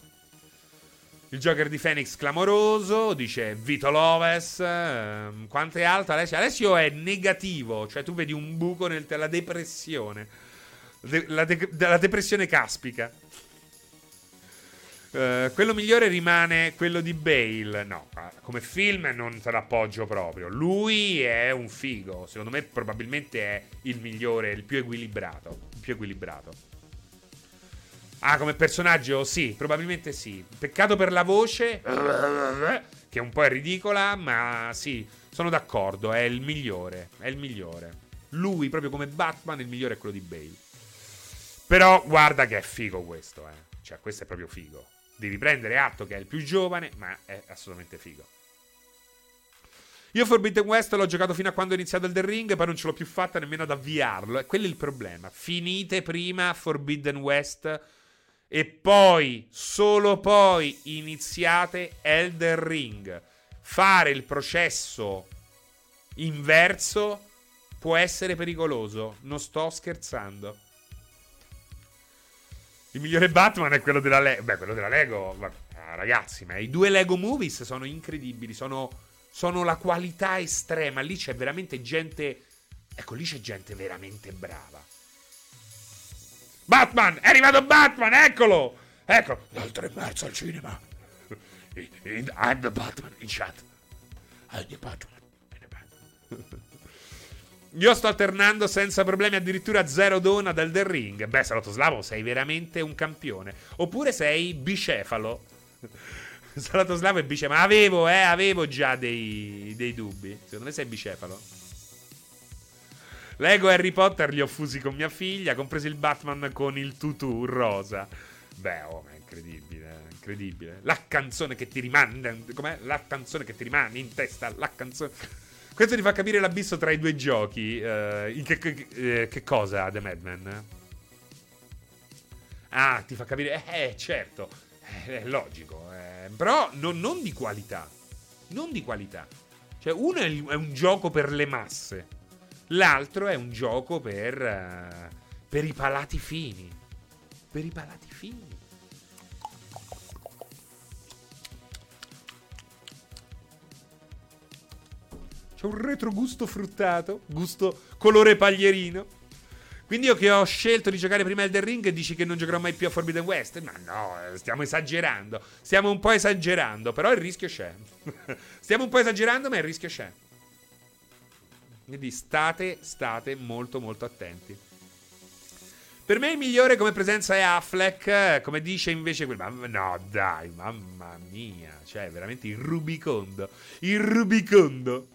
Il Joker di Phoenix clamoroso, dice Vito Loves. Eh, quanto è alto Alessio? Alessio è negativo, cioè tu vedi un buco nella depressione. De- la, de- la, depressione caspica. Uh, quello migliore rimane quello di Bale. No, come film non te l'appoggio proprio. Lui è un figo. Secondo me, probabilmente è il migliore, il più equilibrato. Il più equilibrato. Ah, come personaggio? Sì, probabilmente sì. Peccato per la voce, che un po' è ridicola, ma sì, sono d'accordo, è il migliore, è il migliore. Lui, proprio come Batman, il migliore è quello di Bale. Però guarda che è figo questo, eh. Cioè, questo è proprio figo. Devi prendere atto che è il più giovane, ma è assolutamente figo. Io Forbidden West l'ho giocato fino a quando ho iniziato il The Ring, poi non ce l'ho più fatta nemmeno ad avviarlo. E quello è il problema. Finite prima Forbidden West e poi, solo poi, iniziate Elder Ring. Fare il processo inverso può essere pericoloso. Non sto scherzando. Il migliore Batman è quello della Lego. Beh, quello della Lego. Ah, ragazzi, ma i due Lego Movies sono incredibili. Sono, sono la qualità estrema. Lì c'è veramente gente. Ecco, lì c'è gente veramente brava. Batman! È arrivato Batman, eccolo! Ecco, dal 3 marzo al cinema. <laughs> I'm the Batman in chat. I'm the Batman. <laughs> Io sto alternando senza problemi addirittura zero dona dal The Ring. Beh, Salatoslavo, sei veramente un campione. Oppure sei bicefalo. <laughs> Salatoslavo è bicefalo. Ma avevo, eh, avevo già dei, dei dubbi. Secondo me sei bicefalo. Lego Harry Potter li ho fusi con mia figlia, compreso il Batman con il tutù rosa. Beh, oh, è incredibile, incredibile. La canzone che ti rimane, com'è? La canzone che ti rimane in testa, la canzone... Questo ti fa capire l'abisso tra i due giochi. In che, che, eh, che, cosa, The Madman? Ah, ti fa capire... Eh, certo, eh, è logico. Eh. Però no, non di qualità. Non di qualità. Cioè, uno è, è un gioco per le masse. L'altro è un gioco per, uh, per i palati fini. Per i palati fini. Un retrogusto fruttato, gusto colore paglierino. Quindi io che ho scelto di giocare prima Elden Ring dici che non giocherò mai più a Forbidden West? Ma no, stiamo esagerando. Stiamo un po' esagerando, però il rischio c'è. <laughs> stiamo un po' esagerando, ma il rischio c'è. Quindi state, state molto molto attenti. Per me il migliore come presenza è Affleck, come dice invece quel... No, dai, mamma mia. Cioè, veramente il Rubicondo. Il Rubicondo.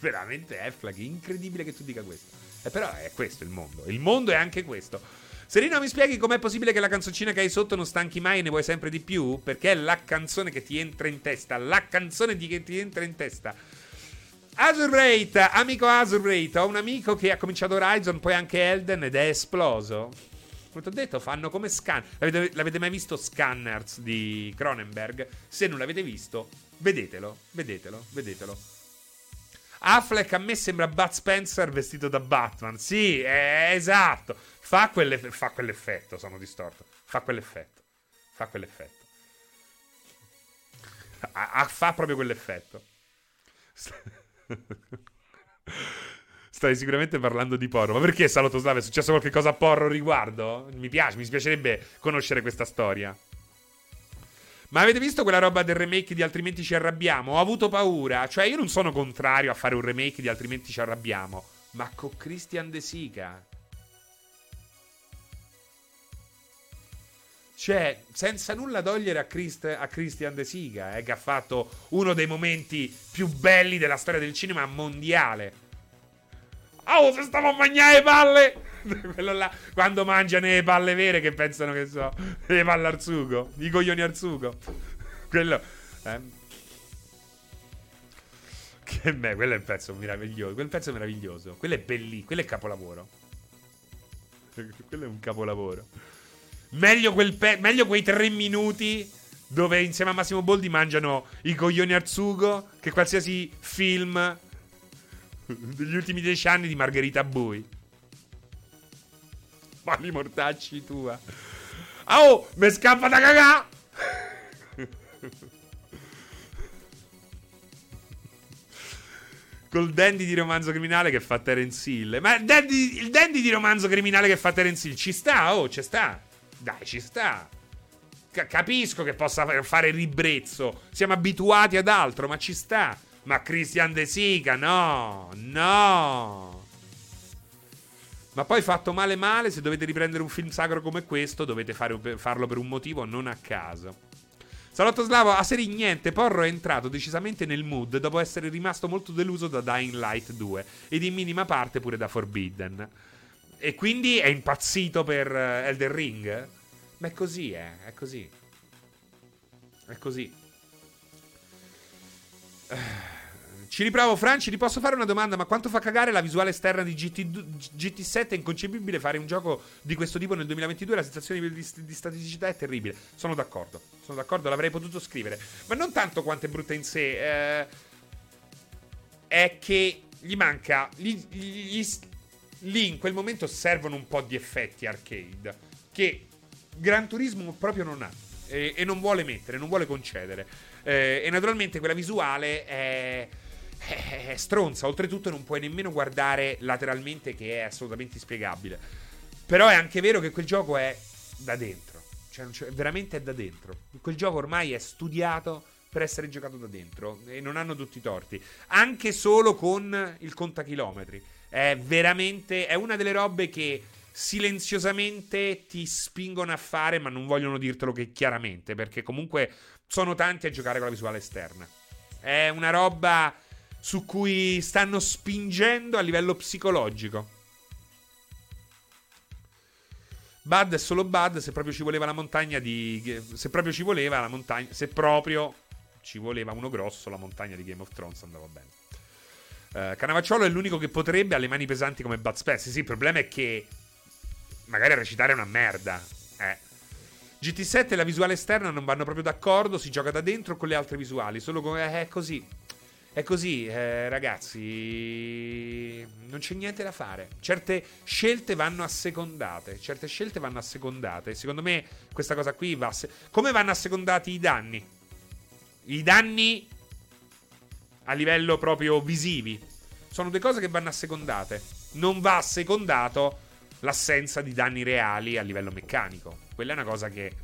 Veramente Affleck, incredibile che tu dica questo. E eh, però è questo il mondo. Il mondo è anche questo. Serino, mi spieghi com'è possibile che la canzoncina che hai sotto non stanchi mai e ne vuoi sempre di più? Perché è la canzone che ti entra in testa. La canzone di che ti entra in testa. Azurrate, amico Azurrate, ho un amico che ha cominciato Horizon, poi anche Elden ed è esploso. Come ti ho detto, fanno come scan. L'avete, l'avete, mai visto Scanners di Cronenberg? Se non l'avete visto, vedetelo, vedetelo, vedetelo. Affleck a me sembra Bud Spencer vestito da Batman. Sì, è esatto. Fa, quelle, fa quell'effetto, sono distorto. Fa quell'effetto. Fa quell'effetto. A, a, fa proprio quell'effetto. Stai sicuramente parlando di porro. Ma perché Salotoslav è successo qualcosa a porro riguardo? Mi piace, mi piacerebbe conoscere questa storia. Ma avete visto quella roba del remake di Altrimenti ci arrabbiamo? Ho avuto paura. Cioè, io non sono contrario a fare un remake di Altrimenti ci arrabbiamo. Ma con Christian De Sica. Cioè, senza nulla togliere a, Christ, a Christian De Sica, eh, che ha fatto uno dei momenti più belli della storia del cinema mondiale. Oh, se stavo a mangiare le palle! <laughs> Là, quando mangiano le palle vere che pensano che so, le palle al sugo, i coglioni al sugo. <laughs> Quello... Eh. Che me, quello è un pezzo meraviglioso. Quel pezzo è meraviglioso. Quello è bellissimo. Quello è capolavoro. <laughs> Quello è un capolavoro. Meglio, pe- meglio quei tre minuti dove insieme a Massimo Boldi mangiano i coglioni al sugo che qualsiasi film degli ultimi dieci anni di Margherita Bui. Mali mortacci tua. Oh, mi scappa da cagà! Col dandy di romanzo criminale che fa Terence Hill. Ma il dandy, il dandy di romanzo criminale che fa Terence Hill ci sta, oh, ci sta. Dai, ci sta. Capisco che possa fare ribrezzo. Siamo abituati ad altro, ma ci sta. Ma Christian De Sica, no, no. Ma poi fatto male male, se dovete riprendere un film sacro come questo, dovete fare, farlo per un motivo, non a caso. Salotto Slavo, a serie niente, Porro è entrato decisamente nel mood dopo essere rimasto molto deluso da Dying Light 2 ed in minima parte pure da Forbidden. E quindi è impazzito per uh, Elden Ring? Ma è così, eh, è così. È così. Uh. Ci riprovo, Franci, ti posso fare una domanda, ma quanto fa cagare la visuale esterna di GT, GT7? È inconcepibile fare un gioco di questo tipo nel 2022, la sensazione di, di, di staticità è terribile. Sono d'accordo, sono d'accordo, l'avrei potuto scrivere. Ma non tanto quanto è brutta in sé, eh, è che gli manca... Gli, gli, gli, lì in quel momento servono un po' di effetti arcade, che Gran Turismo proprio non ha. E, e non vuole mettere, non vuole concedere. Eh, e naturalmente quella visuale è è stronza. Oltretutto, non puoi nemmeno guardare lateralmente, che è assolutamente inspiegabile. Però è anche vero che quel gioco è da dentro. Cioè, veramente è da dentro. Quel gioco ormai è studiato per essere giocato da dentro. E non hanno tutti i torti. Anche solo con il contachilometri. È veramente. È una delle robe che silenziosamente ti spingono a fare, ma non vogliono dirtelo che chiaramente. Perché comunque sono tanti a giocare con la visuale esterna. È una roba su cui stanno spingendo a livello psicologico. Bud è solo Bud se proprio ci voleva la montagna di... Se proprio ci voleva la montagna... Se proprio ci voleva uno grosso, la montagna di Game of Thrones andava bene. Uh, Canavacciolo è l'unico che potrebbe ha le mani pesanti come Bud Spencer. Sì, il problema è che magari a recitare è una merda. Eh. GT7 e la visuale esterna non vanno proprio d'accordo, si gioca da dentro con le altre visuali, solo come... Eh, è così. È così, eh, ragazzi, non c'è niente da fare. Certe scelte vanno assecondate. Certe scelte vanno assecondate. Secondo me questa cosa qui va... Se- Come vanno assecondati i danni? I danni a livello proprio visivi. Sono due cose che vanno assecondate. Non va assecondato l'assenza di danni reali a livello meccanico. Quella è una cosa che...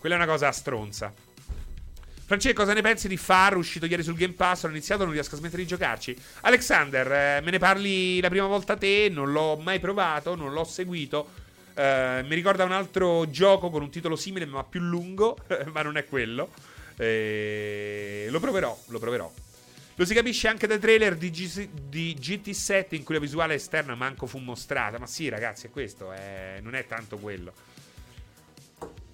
Quella è una cosa stronza. Francesco, cosa ne pensi di Far? Uscito ieri sul Game Pass, ho iniziato, non riesco a smettere di giocarci. Alexander, eh, me ne parli la prima volta te, non l'ho mai provato, non l'ho seguito. Eh, mi ricorda un altro gioco con un titolo simile ma più lungo, <laughs> ma non è quello. Eh, lo proverò, lo proverò. Lo si capisce anche dai trailer di, G- di, GT7 in cui la visuale esterna manco fu mostrata. Ma sì, ragazzi, è questo, è... non è tanto quello.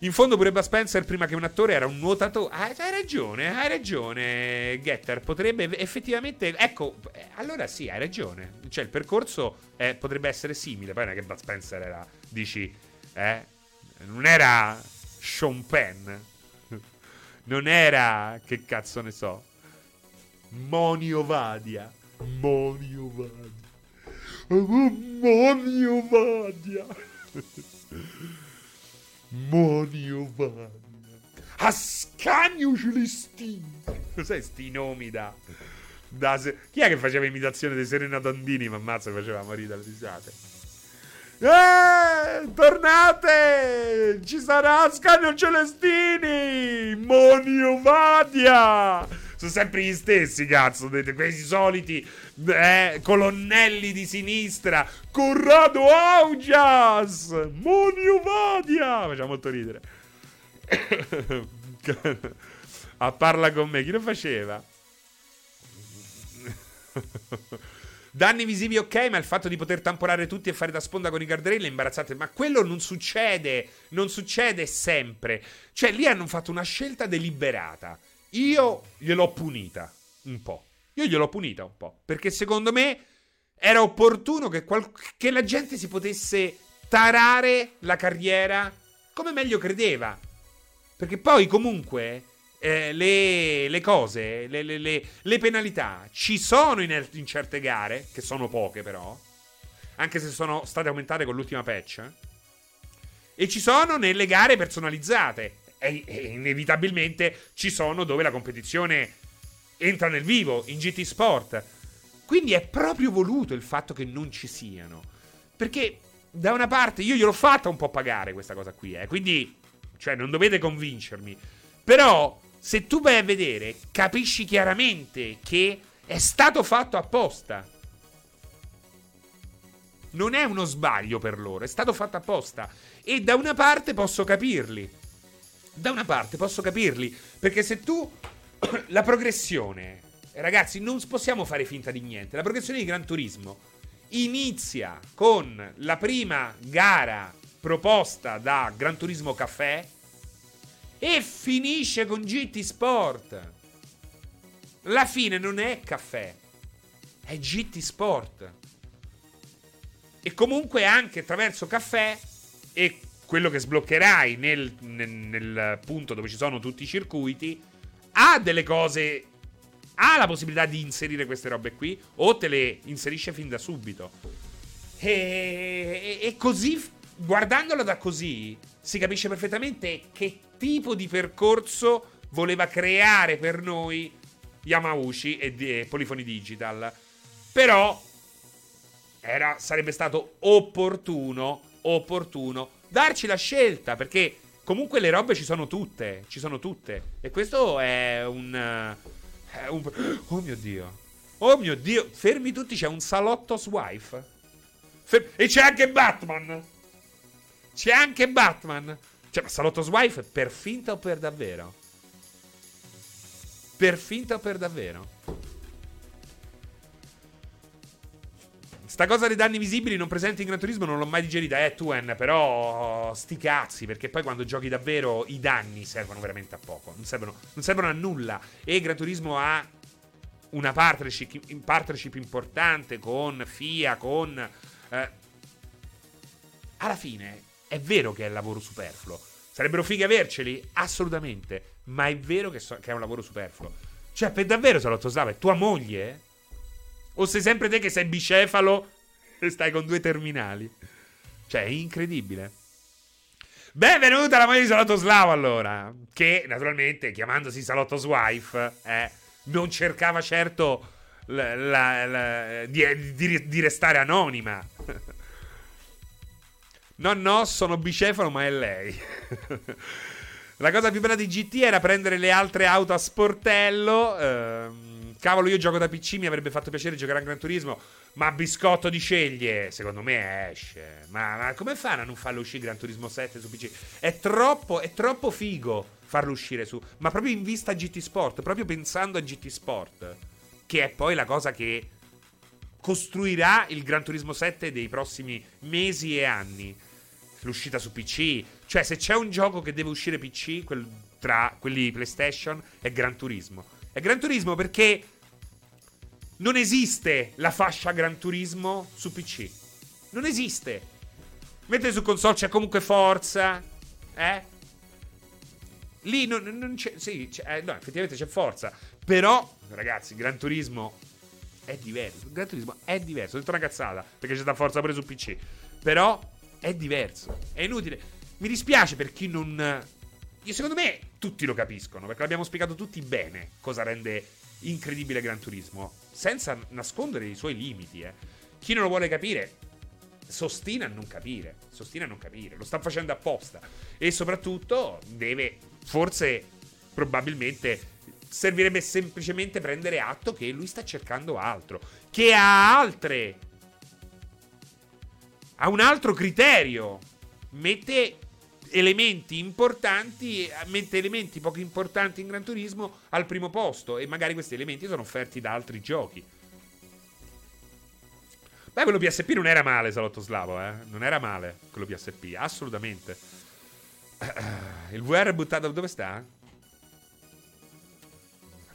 In fondo pure Bud Spencer prima che un attore era un nuotatore. Ah, hai ragione, hai ragione, Getter. Potrebbe effettivamente... Ecco, eh, allora sì, hai ragione. Cioè il percorso eh, potrebbe essere simile. Poi non è che Bud Spencer era... Dici... Eh? Non era Sean Penn. <laughs> Non era... Che cazzo ne so. Monio Vadia. Monio Vadia. <laughs> Monio Vadia. <laughs> Monio Vadia. Ascanio Celestino. Cos'è sti nomi da... da se... Chi è che faceva imitazione di Serena Tondini? Ma ammazza faceva morire dalle risate. Eh, tornate! Ci sarà Ascanio Celestini! Monio Vadia! Sono sempre gli stessi, cazzo, questi soliti eh, colonnelli di sinistra. Corrado Augias! Monio Vadia! Faceva molto ridere. <coughs> A parla con me, chi lo faceva? Danni visivi ok, ma il fatto di poter tamponare tutti e fare da sponda con i guardrail è imbarazzante. Ma quello non succede, non succede sempre. Cioè, lì hanno fatto una scelta deliberata. Io gliel'ho punita un po'. Io gliel'ho punita un po'. Perché secondo me era opportuno che, qual- che la gente si potesse tarare la carriera come meglio credeva. Perché poi comunque eh, le, le, cose, le, le, le, penalità ci sono in, in, certe gare, che sono poche però, anche se sono state aumentate con l'ultima patch, e ci sono nelle gare personalizzate. E, e inevitabilmente ci sono dove la competizione entra nel vivo, in GT Sport. Quindi è proprio voluto il fatto che non ci siano. Perché da una parte io gliel'ho fatta un po' pagare questa cosa qui, eh. Quindi, cioè, non dovete convincermi. Però se tu vai a vedere, capisci chiaramente che è stato fatto apposta. Non è uno sbaglio per loro, è stato fatto apposta. E da una parte posso capirli. Da una parte posso capirli. Perché se tu. <coughs> la progressione. Ragazzi, non possiamo fare finta di niente. La progressione di Gran Turismo inizia con la prima gara proposta da Gran Turismo Caffè e finisce con GT Sport. La fine non è caffè, è GT Sport. E comunque anche attraverso caffè e quello che sbloccherai nel, nel, nel punto dove ci sono tutti i circuiti, ha delle cose ha la possibilità di inserire queste robe qui o te le inserisce fin da subito. E, e, e così, guardandolo da così, si capisce perfettamente che tipo di percorso voleva creare per noi Yamauchi e, e Polifoni Digital. Però era, sarebbe stato opportuno, opportuno darci la scelta perché comunque le robe ci sono tutte, ci sono tutte. E questo è un, è un <gasps> Oh mio Dio. Oh mio Dio, fermi tutti, c'è un salotto swife. Fer- e c'è anche Batman. C'è anche Batman. Cioè, ma Salotto Wife per finta o per davvero? Per finta o per davvero? Sta cosa dei danni visibili non presenti in Gran Turismo non l'ho mai digerita, eh, Tuen, però sti cazzi, perché poi quando giochi davvero i danni servono veramente a poco, non servono, non servono a nulla. E Gran Turismo ha una partnership, partnership importante con FIA, con... Eh, alla fine è vero che è lavoro superfluo. Sarebbero fighe averceli? Assolutamente. Ma è vero che, so- che è un lavoro superfluo. Cioè, per davvero, Salotto Slava, è tua moglie? O sei sempre te che sei bicefalo e stai con due terminali? Cioè, è incredibile. Benvenuta alla moglie di Salotto Slavo, allora. Che, naturalmente, chiamandosi Salotto's Wife, eh, non cercava certo la, la, la, di, di, di restare anonima. No, no, sono bicefalo, ma è lei. La cosa più bella di GT era prendere le altre auto a sportello. Ehm, cavolo, io gioco da PC, mi avrebbe fatto piacere giocare a Gran Turismo. Ma Biscotto di sceglie, secondo me esce. Ma, ma, come fanno a non farlo uscire Gran Turismo 7 su PC? È troppo, è troppo figo farlo uscire su. Ma proprio in vista a GT Sport, proprio pensando a GT Sport. Che è poi la cosa che costruirà il Gran Turismo 7 dei prossimi mesi e anni l'uscita su PC. Cioè, se c'è un gioco che deve uscire PC quel, tra quelli PlayStation, è Gran Turismo. È Gran Turismo perché non esiste la fascia Gran Turismo su PC. Non esiste. Mentre su console c'è comunque Forza. Eh? Lì non, non c'è. Sì, c'è, eh, no, effettivamente c'è Forza. Però ragazzi, Gran Turismo è diverso. Gran Turismo è diverso. Ho detto una cazzata perché c'è sta forza pure su PC. Però è diverso. È inutile. Mi dispiace per chi non. Secondo me tutti lo capiscono perché l'abbiamo spiegato tutti bene cosa rende incredibile Gran Turismo. Senza nascondere i suoi limiti. Eh. Chi non lo vuole capire sostina a non capire. Sostina a non capire. Lo sta facendo apposta. E soprattutto deve. Forse. Probabilmente servirebbe semplicemente prendere atto che lui sta cercando altro, che ha altre ha un altro criterio, mette elementi importanti, mette elementi poco importanti in Gran Turismo al primo posto e magari questi elementi sono offerti da altri giochi. Beh, quello PSP non era male, Salotto Slavo, eh? Non era male quello PSP, assolutamente. <coughs> Il VR è buttato dove sta?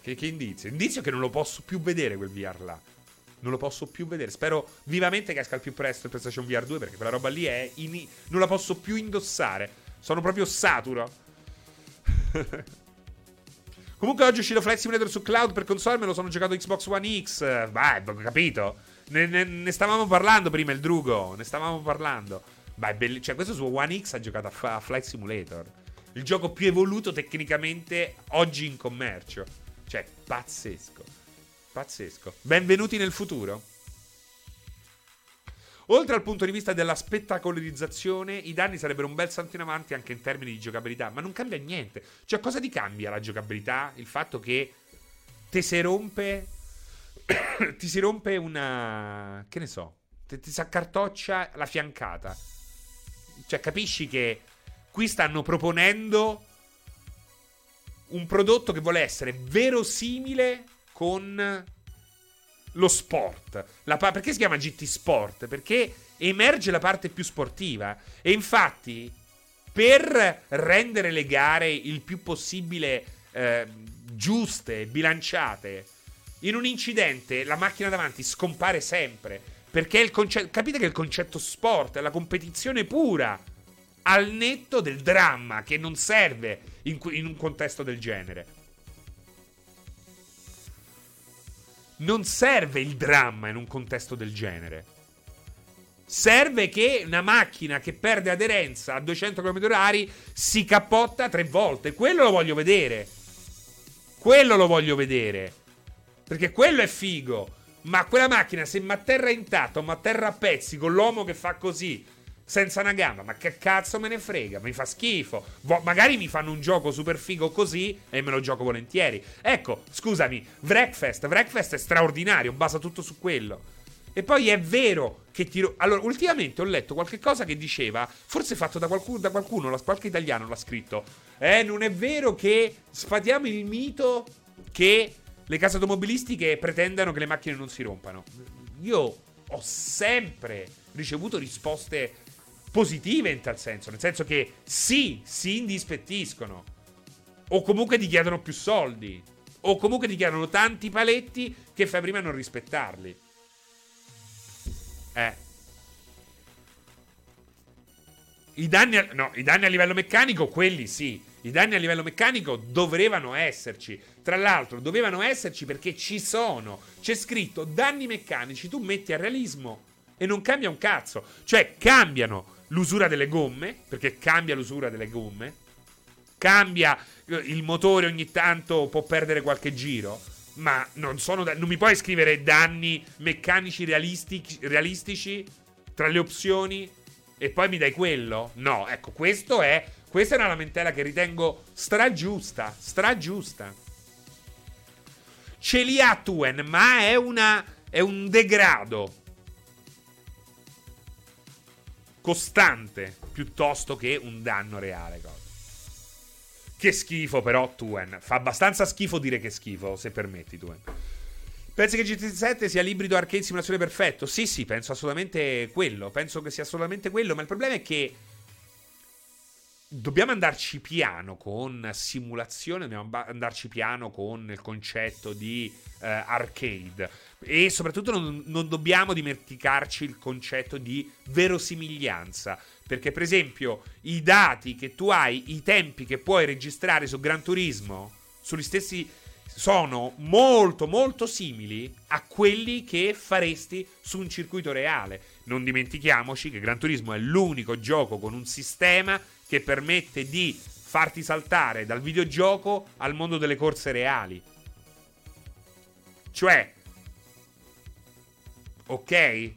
Che, che indizio? Indizio che non lo posso più vedere quel VR là. Non lo posso più vedere. Spero vivamente che esca al più presto il PlayStation VR 2 perché quella roba lì è. In... Non la posso più indossare. Sono proprio saturo. <laughs> Comunque oggi è uscito Flight Simulator su cloud per console, me lo sono giocato Xbox One X. Beh, ho capito. Ne, ne, ne, stavamo parlando prima il Drugo. Ne stavamo parlando. Beh, belli- cioè, questo su One X ha giocato a, F- a Flight Simulator. Il gioco più evoluto tecnicamente oggi in commercio. Cioè, pazzesco. Pazzesco. Benvenuti nel futuro. Oltre al punto di vista della spettacolarizzazione, i danni sarebbero un bel salto in avanti anche in termini di giocabilità, ma non cambia niente. Cioè, cosa ti cambia la giocabilità? Il fatto che ti si rompe. <coughs> ti si rompe una. che ne so. Ti, ti si accartoccia la fiancata. Cioè, capisci che qui stanno proponendo un prodotto che vuole essere verosimile con lo sport. Pa- perché si chiama GT Sport? Perché emerge la parte più sportiva. E infatti, per rendere le gare il più possibile eh, giuste, bilanciate, in un incidente la macchina davanti scompare sempre. Perché il concetto. Capite che il concetto sport è la competizione pura al netto del dramma che non serve in, in un contesto del genere. Non serve il dramma in un contesto del genere. Serve che una macchina che perde aderenza a 200 km/h si cappotta tre volte. Quello lo voglio vedere. Quello lo voglio vedere. Perché quello è figo. Ma quella macchina, se mi atterra intatto, mi atterra a pezzi con l'uomo che fa così, senza una gamba. Ma che cazzo me ne frega? Mi fa schifo. Vo- magari mi fanno un gioco super figo così e me lo gioco volentieri. Ecco, scusami, Wreckfest. Wreckfest è straordinario, basa tutto su quello. E poi è vero che tiro. Allora, ultimamente ho letto qualche cosa che diceva, forse fatto da qualcuno, da qualcuno qualche italiano l'ha scritto. Eh, non è vero che sfatiamo il mito che le case automobilistiche pretendano che le macchine non si rompano. Io ho sempre ricevuto risposte positive in tal senso, nel senso che sì, si indispettiscono, o comunque ti chiedono più soldi, o comunque ti chiedono tanti paletti che fai prima non rispettarli. Eh. I danni, a, no, I danni a livello meccanico, quelli sì. I danni a livello meccanico dovevano esserci. Tra l'altro, dovevano esserci perché ci sono. C'è scritto danni meccanici. Tu metti a realismo e non cambia un cazzo. Cioè, cambiano l'usura delle gomme, perché cambia l'usura delle gomme, cambia eh, il motore ogni tanto può perdere qualche giro, ma non, sono non mi puoi scrivere danni meccanici realistici, realistici tra le opzioni e poi mi dai quello? No, ecco, questo è questa è una lamentela che ritengo stragiusta, stragiusta. Ce li ha Tuen, ma è una è un degrado costante piuttosto che un danno reale. Cosa. Che schifo, però, Tuen. Fa abbastanza schifo dire che schifo, se permetti, Tuen. Pensi che GT7 sia l'ibrido arcade simulazione perfetto? Sì, sì, penso assolutamente quello. Penso che sia assolutamente quello. Ma il problema è che dobbiamo andarci piano con simulazione, dobbiamo andarci piano con il concetto di uh, arcade. E soprattutto non, non, dobbiamo dimenticarci il concetto di verosimiglianza perché per esempio i dati che tu hai, i tempi che puoi registrare su Gran Turismo, sugli stessi sono molto molto simili a quelli che faresti su un circuito reale. Non dimentichiamoci che Gran Turismo è l'unico gioco con un sistema che permette di farti saltare dal videogioco al mondo delle corse reali. Cioè, ok?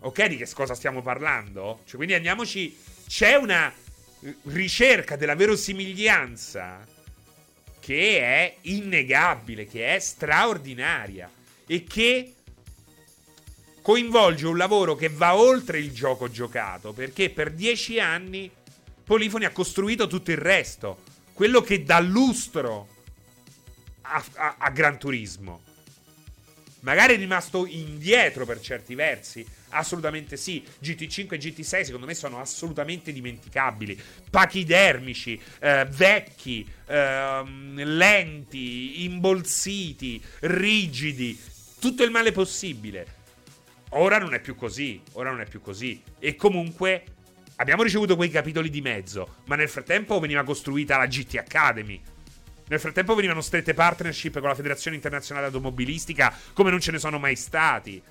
Ok di che cosa stiamo parlando? Cioè, quindi andiamoci... C'è una ricerca della verosimiglianza che è innegabile, che è straordinaria e che coinvolge un lavoro che va oltre il gioco giocato, perché per dieci anni Polifoni ha costruito tutto il resto, quello che dà lustro a, a, a Gran Turismo. Magari è rimasto indietro per certi versi, Assolutamente sì. GT5 e GT6 secondo me sono assolutamente dimenticabili. Pachidermici, eh, vecchi, eh, lenti, imbolsiti, rigidi. Tutto il male possibile. Ora non è più così. Ora non è più così. E comunque abbiamo ricevuto quei capitoli di mezzo. Ma nel frattempo veniva costruita la GT Academy. Nel frattempo venivano strette partnership con la Federazione Internazionale Automobilistica come non ce ne sono mai stati.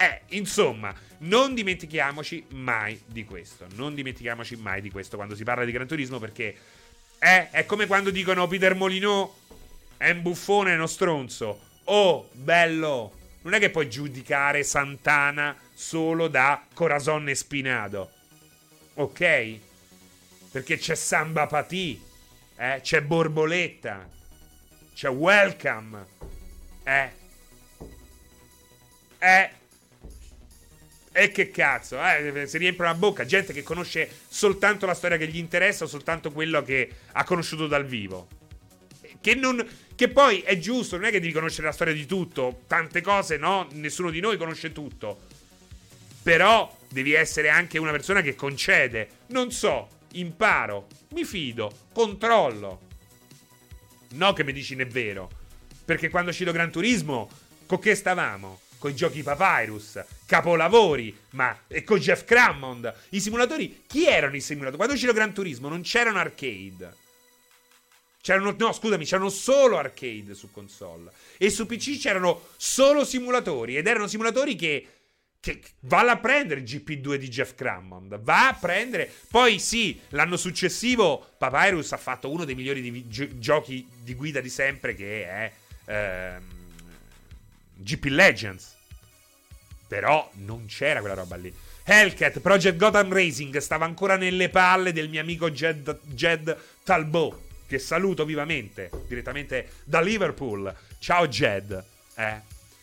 Eh, insomma, non dimentichiamoci mai di questo. Non dimentichiamoci mai di questo quando si parla di Gran Turismo perché eh, è come quando dicono Peter Molino è un buffone, è uno stronzo. Oh, bello! Non è che puoi giudicare Santana solo da Corazon e Spinado. Ok? Perché c'è Samba Pati, eh? c'è Borboletta, c'è Welcome. Eh? Eh? E che cazzo, eh, si riempie la bocca. Gente che conosce soltanto la storia che gli interessa o soltanto quello che ha conosciuto dal vivo. Che, non, che poi è giusto, non è che devi conoscere la storia di tutto. Tante cose, no? Nessuno di noi conosce tutto. Però devi essere anche una persona che concede. Non so, imparo, mi fido, controllo. No che mi dici non è vero. Perché quando cito Gran Turismo, con che stavamo? Con i giochi Papyrus, capolavori, ma e con Jeff Crammond. I simulatori, chi erano i simulatori? Quando c'era Gran Turismo non c'erano arcade. C'erano, no, scusami, c'erano solo arcade su console. E su PC c'erano solo simulatori. Ed erano simulatori che. Che va a prendere il GP2 di Jeff Crammond. Va a prendere. Poi sì, l'anno successivo Papyrus ha fatto uno dei migliori di, gi- giochi di guida di sempre, che è. Ehm, GP Legends. Però non c'era quella roba lì. Hellcat, Project Gotham Racing stava ancora nelle palle del mio amico Jed, Jed Talbot, che saluto vivamente, direttamente da Liverpool. Ciao Jed. Eh.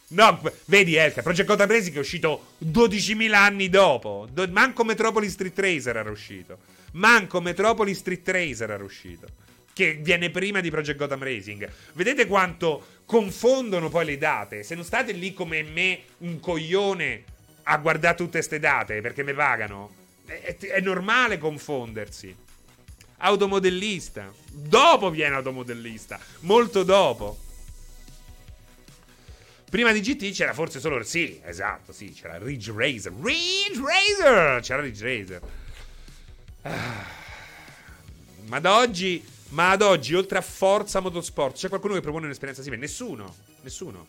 No, vedi Hellcat, Project Gotham Racing è uscito 12.000 anni dopo. Do- manco Metropolis Street Racer era uscito. Manco Metropolis Street Racer era uscito che viene prima di Project Gotham Racing. Vedete quanto confondono poi le date. Se non state lì come me, un coglione, a guardare tutte queste date perché mi pagano, è, è, è normale confondersi. Automodellista. Dopo viene automodellista. Molto dopo. Prima di GT c'era forse solo. Sì, esatto, sì, c'era Ridge Racer. Ridge Racer! C'era Ridge Racer. Ah. Ma da oggi ma ad oggi, oltre a Forza Motorsport, c'è qualcuno che propone un'esperienza simile? Nessuno. Nessuno.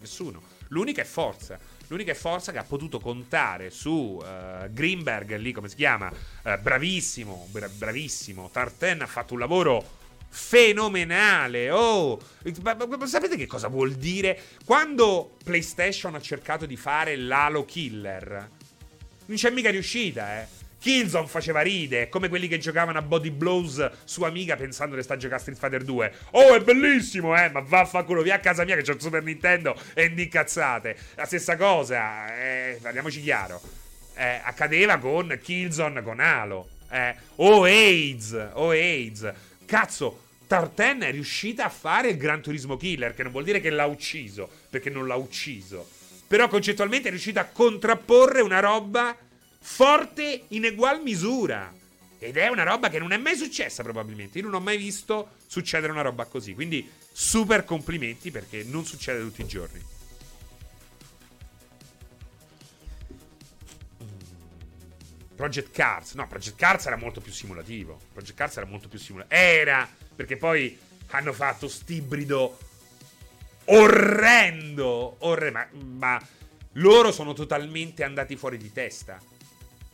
Nessuno. L'unica è Forza. L'unica è Forza che ha potuto contare su uh, Greenberg, lì come si chiama, uh, bravissimo, bra- bravissimo. Tarten ha fatto un lavoro fenomenale. Oh, ma, ma, ma, sapete che cosa vuol dire? Quando PlayStation ha cercato di fare l'Halo Killer, non c'è mica riuscita, eh. Killzone faceva ride, come quelli che giocavano a Body Blows su Amiga pensando che sta a giocare a Street Fighter 2. Oh, è bellissimo, eh, ma vaffanculo, via a casa mia che c'ho il Super Nintendo e di cazzate. La stessa cosa, eh, parliamoci chiaro. Eh, accadeva con Killzone, con Halo. Eh, o AIDS, o AIDS. Cazzo, Tarten è riuscita a fare il Gran Turismo Killer, che non vuol dire che l'ha ucciso, perché non l'ha ucciso. Però concettualmente è riuscita a contrapporre una roba forte in egual misura. Ed è una roba che non è mai successa probabilmente. Io non ho mai visto succedere una roba così. Quindi super complimenti perché non succede tutti i giorni. Project Cars. No, Project Cars era molto più simulativo. Project Cars era molto più simulativo. Era, perché poi hanno fatto st'ibrido orrendo. Orre- ma, ma loro sono totalmente andati fuori di testa.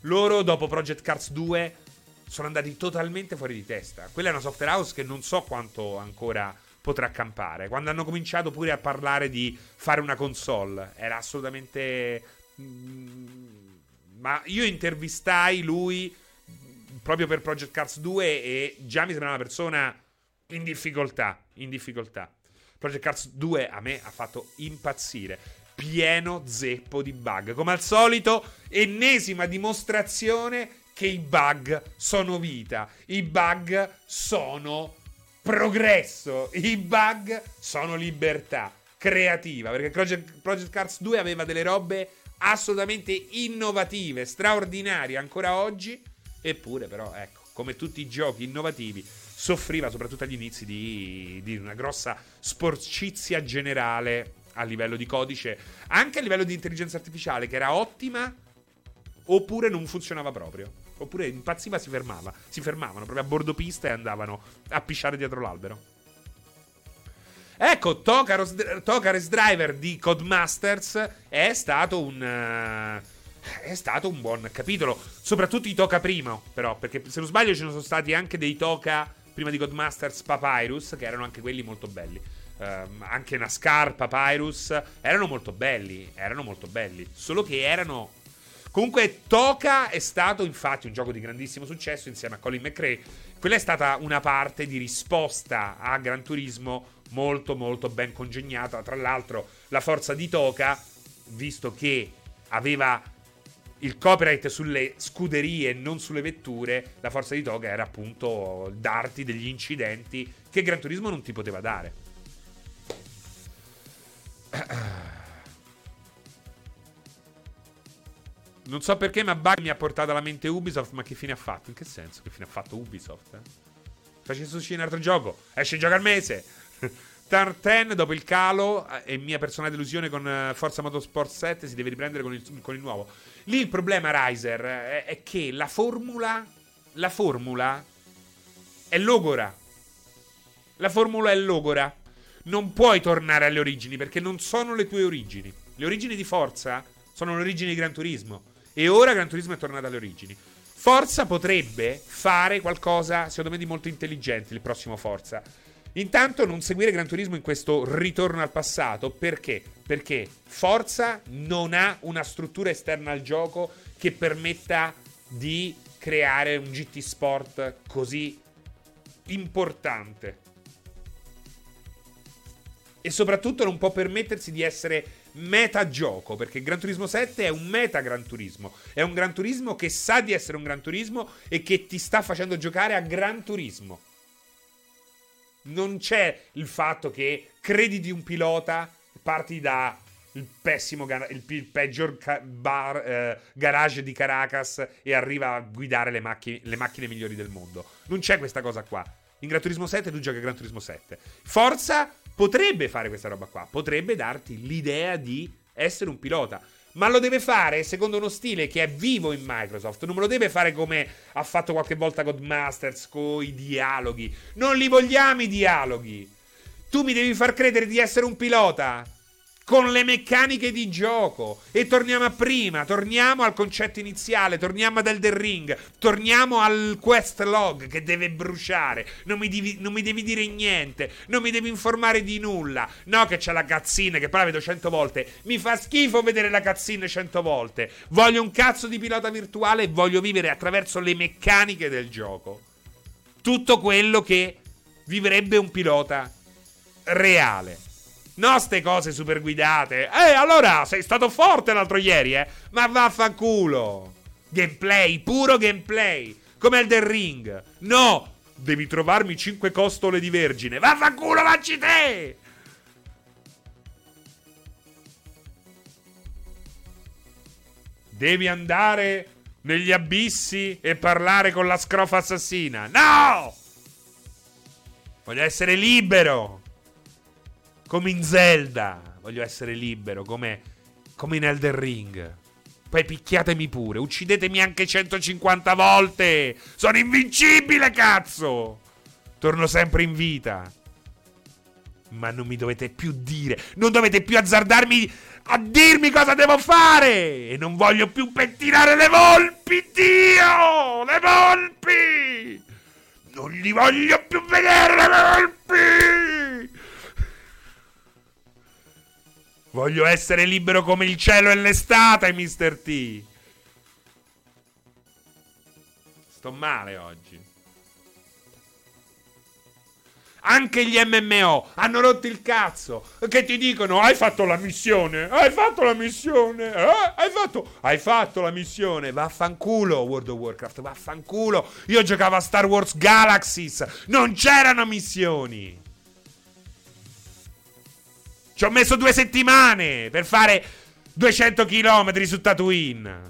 Loro, dopo Project Cars 2, sono andati totalmente fuori di testa. Quella è una software house che non so quanto ancora potrà campare. Quando hanno cominciato pure a parlare di fare una console, era assolutamente. Mm, ma io intervistai lui proprio per Project Cars 2 e già mi sembrava una persona in difficoltà. In difficoltà. Project Cars 2 a me ha fatto impazzire. Pieno zeppo di bug. Come al solito, ennesima dimostrazione che i bug sono vita. I bug sono progresso. I bug sono libertà creativa. Perché Project, Project Cars 2 aveva delle robe assolutamente innovative, straordinarie ancora oggi. Eppure, però, ecco, come tutti i giochi innovativi, soffriva soprattutto agli inizi di, di una grossa sporcizia generale a livello di codice, anche a livello di intelligenza artificiale, che era ottima, oppure non funzionava proprio. Oppure impazziva si fermava. Si fermavano proprio a bordo pista e andavano a pisciare dietro l'albero. Ecco, Tokaros, Tokares Driver di Codemasters è stato un. Uh, è stato un buon capitolo. Soprattutto i Toka prima, però. Perché se non sbaglio, ci sono stati anche dei Toka prima di Codemasters Papyrus, che erano anche quelli molto belli. Uh, anche Nascar, Papyrus, erano molto belli, erano molto belli, solo che erano... Comunque Toka è stato infatti un gioco di grandissimo successo insieme a Colin McRae. Quella è stata una parte di risposta a Gran Turismo molto molto ben congegnata. Tra l'altro la forza di Toka, visto che aveva il copyright sulle scuderie e non sulle vetture, la forza di Toga era appunto darti degli incidenti che Gran Turismo non ti poteva dare. <coughs> Non so perché, ma Bug mi ha portato alla mente Ubisoft. Ma che fine ha fatto? In che senso? Che fine ha fatto Ubisoft? Eh? Facessi uscire un altro gioco. Esce il gioco al mese. <laughs> Tartan, dopo il calo eh, e mia personale delusione con eh, Forza Motorsport 7, si deve riprendere con il, con il nuovo. Lì il problema, Riser, è, è che la formula. La formula è logora. La formula è logora. Non puoi tornare alle origini perché non sono le tue origini. Le origini di Forza sono le origini di Gran Turismo. E ora Gran Turismo è tornato alle origini. Forza potrebbe fare qualcosa, secondo me, di molto intelligente il prossimo Forza. Intanto non seguire Gran Turismo in questo ritorno al passato, perché? Perché Forza non ha una struttura esterna al gioco che permetta di creare un GT Sport così importante. E soprattutto non può permettersi di essere metagioco, perché Gran Turismo 7 è un meta Gran Turismo. È un Gran Turismo che sa di essere un Gran Turismo e che ti sta facendo giocare a Gran Turismo non c'è il fatto che credi di un pilota, parti da il pessimo, il, il peggior bar, eh, garage di Caracas e arriva a guidare le, macchine, le macchine migliori del mondo. Non c'è questa cosa qua. In Gran Turismo 7 tu giochi a Gran Turismo 7. Forza potrebbe fare questa roba qua, potrebbe darti l'idea di essere un pilota ma lo deve fare secondo uno stile che è vivo in Microsoft. Non me lo deve fare come ha fatto qualche volta Godmasters con i dialoghi. Non li vogliamo i dialoghi. Tu mi devi far credere di essere un pilota con le meccaniche di gioco. E torniamo a prima, torniamo al concetto iniziale, torniamo ad Elden Ring, torniamo al quest log che deve bruciare. Non mi, devi, non mi devi dire niente, non mi devi informare di nulla. No, che c'è la cazzina che poi la vedo cento volte. Mi fa schifo vedere la cazzina cento volte. Voglio un cazzo di pilota virtuale e voglio vivere attraverso le meccaniche del gioco. Tutto quello che vivrebbe un pilota reale. No, ste cose super guidate. Eh, allora, sei stato forte l'altro ieri, eh? Ma vaffanculo. Gameplay, puro gameplay. Come il del ring. No, devi trovarmi 5 costole di vergine. Vaffanculo, facci te! Devi andare negli abissi e parlare con la scrofa assassina. No! Voglio essere libero. Come in Zelda. Voglio essere libero, come, come in Elden Ring. Poi picchiatemi pure, uccidetemi anche 150 volte. Sono invincibile, cazzo! Torno sempre in vita. Ma non mi dovete più dire, non dovete più azzardarmi a dirmi cosa devo fare! E non voglio più pettinare le volpi, Dio! Le volpi! Non li voglio più vedere le volpi! Voglio essere libero come il cielo e l'estate, Mr. T. Sto male oggi. Anche gli MMO hanno rotto il cazzo. Che ti dicono: Hai fatto la missione? Hai fatto la missione? Eh? Hai fatto. Hai fatto la missione? Vaffanculo, World of Warcraft. Vaffanculo. Io giocavo a Star Wars Galaxies. Non c'erano missioni. Ci ho messo due settimane per fare 200 km su Tatooine.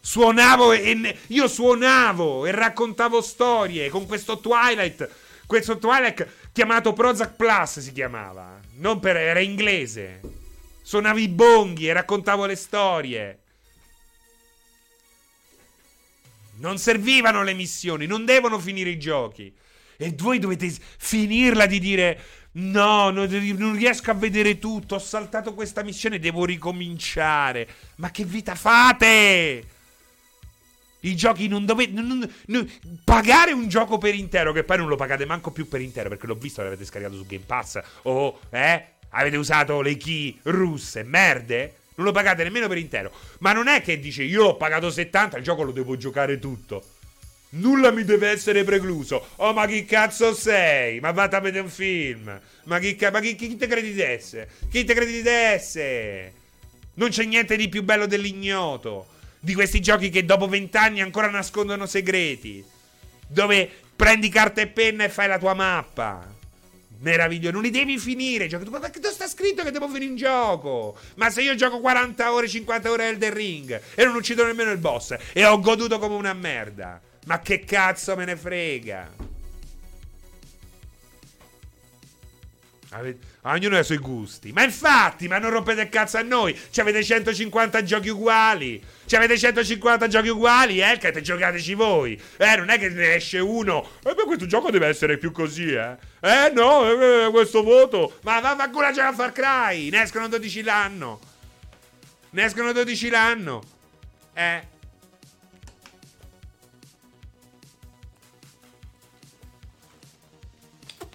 Suonavo e io suonavo e raccontavo storie con questo Twilight. Questo Twilight chiamato Prozac Plus si chiamava. Non per, era inglese. Suonavo i bonghi e raccontavo le storie. Non servivano le missioni, non devono finire i giochi. E voi dovete finirla di dire: No, non, riesco a vedere tutto. Ho saltato questa missione, devo ricominciare. Ma che vita fate? I giochi non dovete. Non, non, pagare un gioco per intero, che poi non lo pagate manco più per intero, perché l'ho visto, l'avete scaricato su Game Pass. O, eh? Avete usato le key russe, merde? Non lo pagate nemmeno per intero. Ma non è che dice io ho pagato 70, il gioco lo devo giocare tutto. Nulla mi deve essere precluso. Oh, ma chi cazzo sei? Ma vatti a vedere un film. Ma chi, ma chi, chi te credi di essere? Chi te credi di essere? Non c'è niente di più bello dell'ignoto di questi giochi che dopo vent'anni ancora nascondono segreti. Dove prendi carta e penna e fai la tua mappa. Meraviglioso, non li devi finire. Giochi. Ma che sta scritto che devo finire in gioco? Ma se io gioco 40 ore, 50 ore Elden Ring e non uccido nemmeno il boss e ho goduto come una merda. Ma che cazzo me ne frega? ognuno ha i suoi gusti. Ma infatti, ma non rompete il cazzo a noi. Ci avete 150 giochi uguali. Ci avete 150 giochi uguali, eh? Che te giocateci voi. Eh, non è che ne esce uno. Eh, beh, questo gioco deve essere più così, eh. Eh, no, eh, questo voto. Ma va a culo a Far Cry. Ne escono 12 l'anno. Ne escono 12 l'anno. Eh.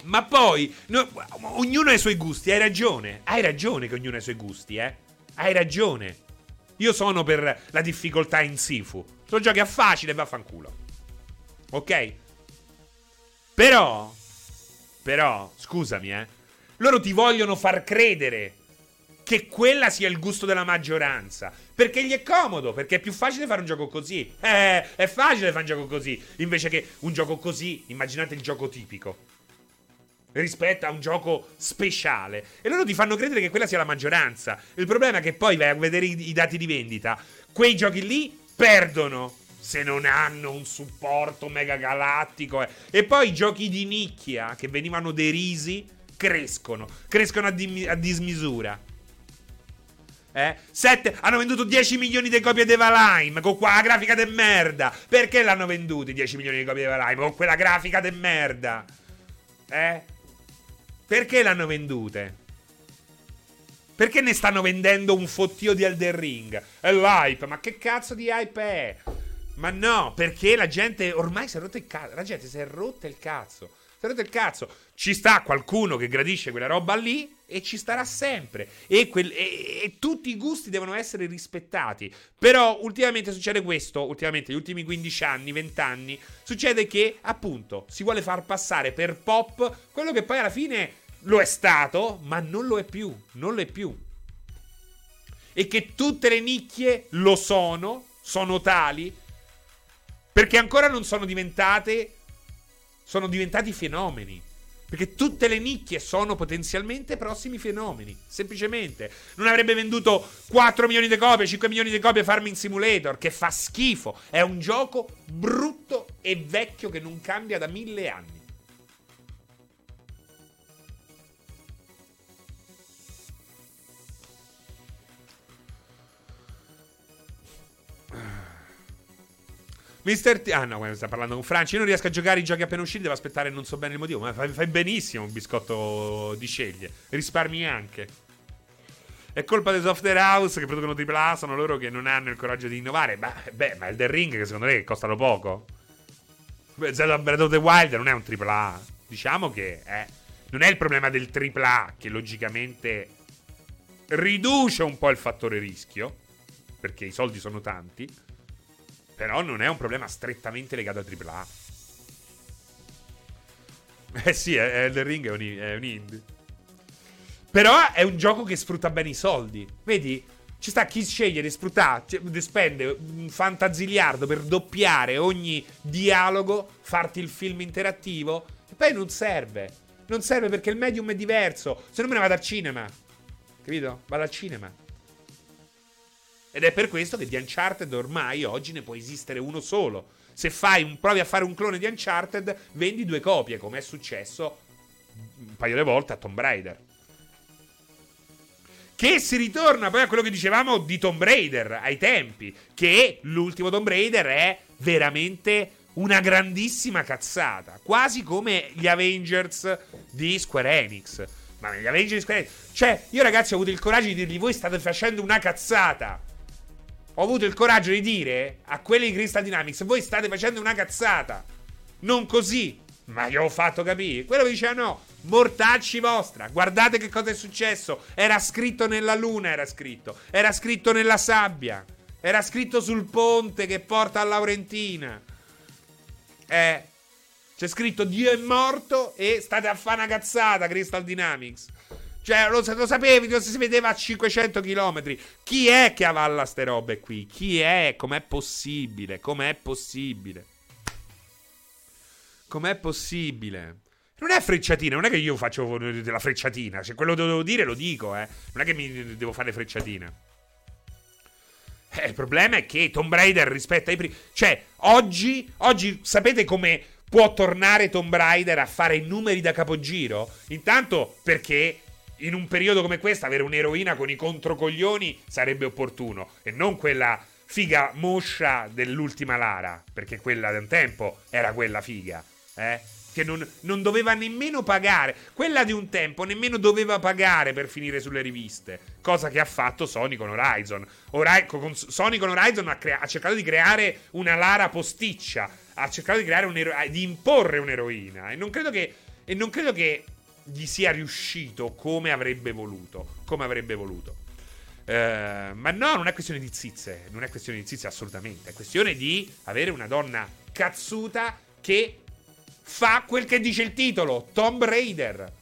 Ma poi, no, ognuno ha i suoi gusti, hai ragione. Hai ragione che ognuno ha i suoi gusti, eh. Hai ragione. Io sono per la difficoltà in Sifu. Sono giochi a facile vaffanculo. Ok? Però, però, scusami, eh. Loro ti vogliono far credere che quella sia il gusto della maggioranza. Perché gli è comodo, perché è più facile fare un gioco così. Eh, è facile fare un gioco così. Invece che un gioco così, immaginate il gioco tipico rispetto a un gioco speciale. E loro ti fanno credere che quella sia la maggioranza. Il problema è che poi vai a vedere i, i dati di vendita. Quei giochi lì perdono se non hanno un supporto mega galattico. Eh. E poi i giochi di nicchia che venivano derisi crescono. Crescono a, di, a dismisura. Eh? 7, hanno venduto 10 milioni di copie di Valheim con quella grafica de merda. Perché l'hanno venduti 10 milioni di copie di Valheim con quella grafica de merda? Eh? Perché l'hanno vendute? Perché ne stanno vendendo un fottio di Elden Ring? È l'hype, ma che cazzo di hype è? Ma no, perché la gente ormai si è rotta il cazzo. La gente si è rotta il cazzo. Si è rotta il cazzo. Ci sta qualcuno che gradisce quella roba lì e ci starà sempre. E, quel, e, e, tutti i gusti devono essere rispettati. Però ultimamente succede questo, ultimamente, negli ultimi 15 anni, 20 anni, succede che appunto si vuole far passare per pop quello che poi alla fine lo è stato, ma non lo è più. Non lo è più. E che tutte le nicchie lo sono, sono tali, perché ancora non sono diventate, sono diventati fenomeni. Perché tutte le nicchie sono potenzialmente prossimi fenomeni. Semplicemente. Non avrebbe venduto 4 milioni di copie, 5 milioni di copie Farming Simulator, che fa schifo. È un gioco brutto e vecchio che non cambia da mille anni. Mister T. Ah, no, sta parlando con Franci. Io non riesco a giocare i giochi appena usciti. Devo aspettare, non so bene il motivo. Ma fai, fai benissimo un biscotto di sceglie. Risparmi anche. È colpa dei software house che producono AAA. Sono loro che non hanno il coraggio di innovare. Beh, beh ma Elden Ring, che secondo me costano poco. Zelda Breath of the Wild non è un AAA. Diciamo che è, non è il problema del AAA, che logicamente riduce un po' il fattore rischio. Perché i soldi sono tanti però non è un problema strettamente legato al AAA. Eh sì, Elden Ring è un, è un indie. Però è un gioco che sfrutta bene i soldi. Vedi? Ci sta chi sceglie di sfruttare, di spende un fantaziliardo per doppiare ogni dialogo, farti il film interattivo. E poi non serve. Non serve perché il medium è diverso. Se no me ne vado al cinema. Capito? Vado al cinema. Ed è per questo che di Uncharted ormai oggi ne può esistere uno solo. Se fai provi a fare un clone di Uncharted, vendi due copie, come è successo un paio di volte a Tomb Raider. Che si ritorna poi a quello che dicevamo di Tomb Raider ai tempi, che l'ultimo Tomb Raider è veramente una grandissima cazzata, quasi come gli Avengers di Square Enix. Ma gli Avengers di Square Enix... Cioè, io ragazzi ho avuto il coraggio di dirgli voi state facendo una cazzata ho avuto il coraggio di dire a quelli di Crystal Dynamics: voi state facendo una cazzata. Non così. Ma gli ho fatto capire. Quello mi diceva no. Mortacci vostra. Guardate che cosa è successo. Era scritto nella luna, era scritto. Era scritto nella sabbia. Era scritto sul ponte che porta a Laurentina. Eh. C'è scritto Dio è morto e state a fare una cazzata, Crystal Dynamics. Cioè, lo, lo sapevi, lo si vedeva a 500 km. Chi è che avalla ste robe qui? Chi è? Com'è possibile? Com'è possibile? Com'è possibile? Non è frecciatina, non è che io faccio della frecciatina. Se quello che devo dire lo dico, eh. Non è che mi devo fare frecciatina. Eh, il problema è che Tomb Raider rispetto ai primi. Cioè, oggi, oggi sapete come può tornare Tomb Raider a fare i numeri da capogiro? Intanto perché in un periodo come questo avere un'eroina con i controcoglioni sarebbe opportuno e non quella figa moscia dell'ultima Lara, perché quella da un tempo era quella figa, eh? Che non, non, doveva nemmeno pagare. Quella di un tempo nemmeno doveva pagare per finire sulle riviste. Cosa che ha fatto Sony con Horizon. Ora, con Sony con Horizon ha, crea- ha, cercato di creare una Lara posticcia. Ha cercato di, creare di imporre un'eroina. E non credo che. E non credo che gli sia riuscito come avrebbe voluto. Come avrebbe voluto. Uh, ma no, non è questione di zizze. Non è questione di zizze assolutamente. È questione di avere una donna cazzuta che fa quel che dice il titolo: Tomb Raider.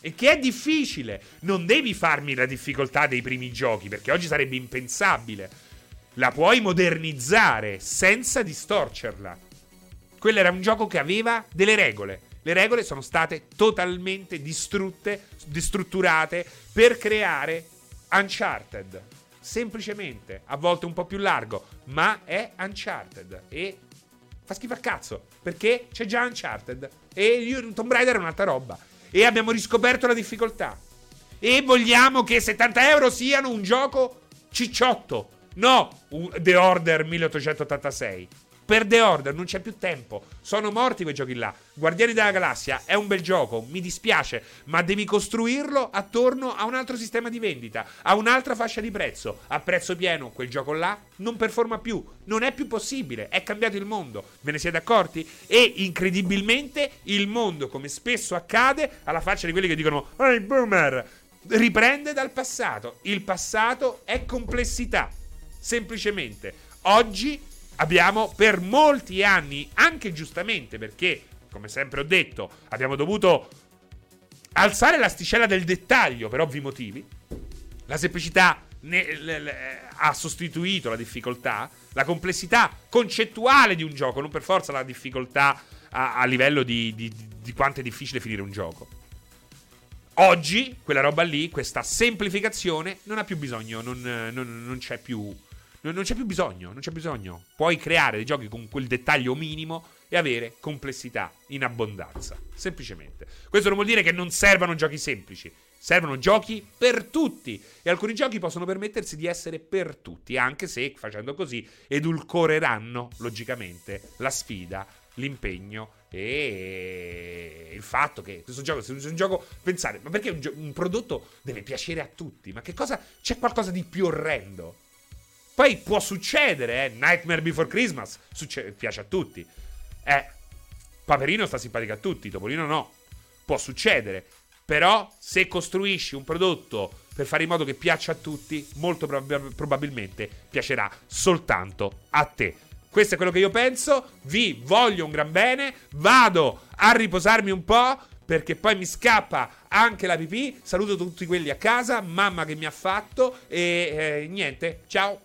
E che è difficile. Non devi farmi la difficoltà dei primi giochi, perché oggi sarebbe impensabile. La puoi modernizzare senza distorcerla. Quello era un gioco che aveva delle regole. Le regole sono state totalmente distrutte, distrutturate per creare Uncharted. Semplicemente, a volte un po' più largo, ma è Uncharted. E fa schifo a cazzo, perché c'è già Uncharted. E io, Tomb Raider è un'altra roba. E abbiamo riscoperto la difficoltà. E vogliamo che 70 euro siano un gioco cicciotto. No, The Order 1886 per The Order non c'è più tempo. Sono morti quei giochi là. Guardiani della Galassia è un bel gioco, mi dispiace, ma devi costruirlo attorno a un altro sistema di vendita, a un'altra fascia di prezzo. A prezzo pieno quel gioco là non performa più, non è più possibile, è cambiato il mondo. Ve ne siete accorti? E incredibilmente il mondo, come spesso accade, alla faccia di quelli che dicono "Ehi boomer", riprende dal passato. Il passato è complessità. Semplicemente oggi abbiamo per molti anni, anche giustamente perché, come sempre ho detto, abbiamo dovuto alzare l'asticella del dettaglio per ovvi motivi, la semplicità ne, le, le, ha sostituito la difficoltà, la complessità concettuale di un gioco, non per forza la difficoltà a, a livello di, di, di quanto è difficile finire un gioco. Oggi quella roba lì, questa semplificazione, non ha più bisogno, non, non, non c'è più non, non c'è più bisogno, non c'è bisogno. Puoi creare dei giochi con quel dettaglio minimo e avere complessità in abbondanza. Semplicemente. Questo non vuol dire che non servano giochi semplici. Servono giochi per tutti e alcuni giochi possono permettersi di essere per tutti, anche se facendo così edulcoreranno logicamente la sfida, l'impegno e il fatto che questo gioco, se un gioco, pensare, ma perché un, gio- un prodotto deve piacere a tutti? Ma che cosa c'è qualcosa di più orrendo? Poi può succedere, eh, Nightmare Before Christmas succe- piace a tutti. Eh, Paperino sta simpatico a tutti, Topolino no. Può succedere. Però se costruisci un prodotto per fare in modo che piaccia a tutti, molto prob- probabilmente piacerà soltanto a te. Questo è quello che io penso. Vi voglio un gran bene. Vado a riposarmi un po'. Perché poi mi scappa anche la pipì. Saluto tutti quelli a casa. Mamma che mi ha fatto. E eh, niente. Ciao.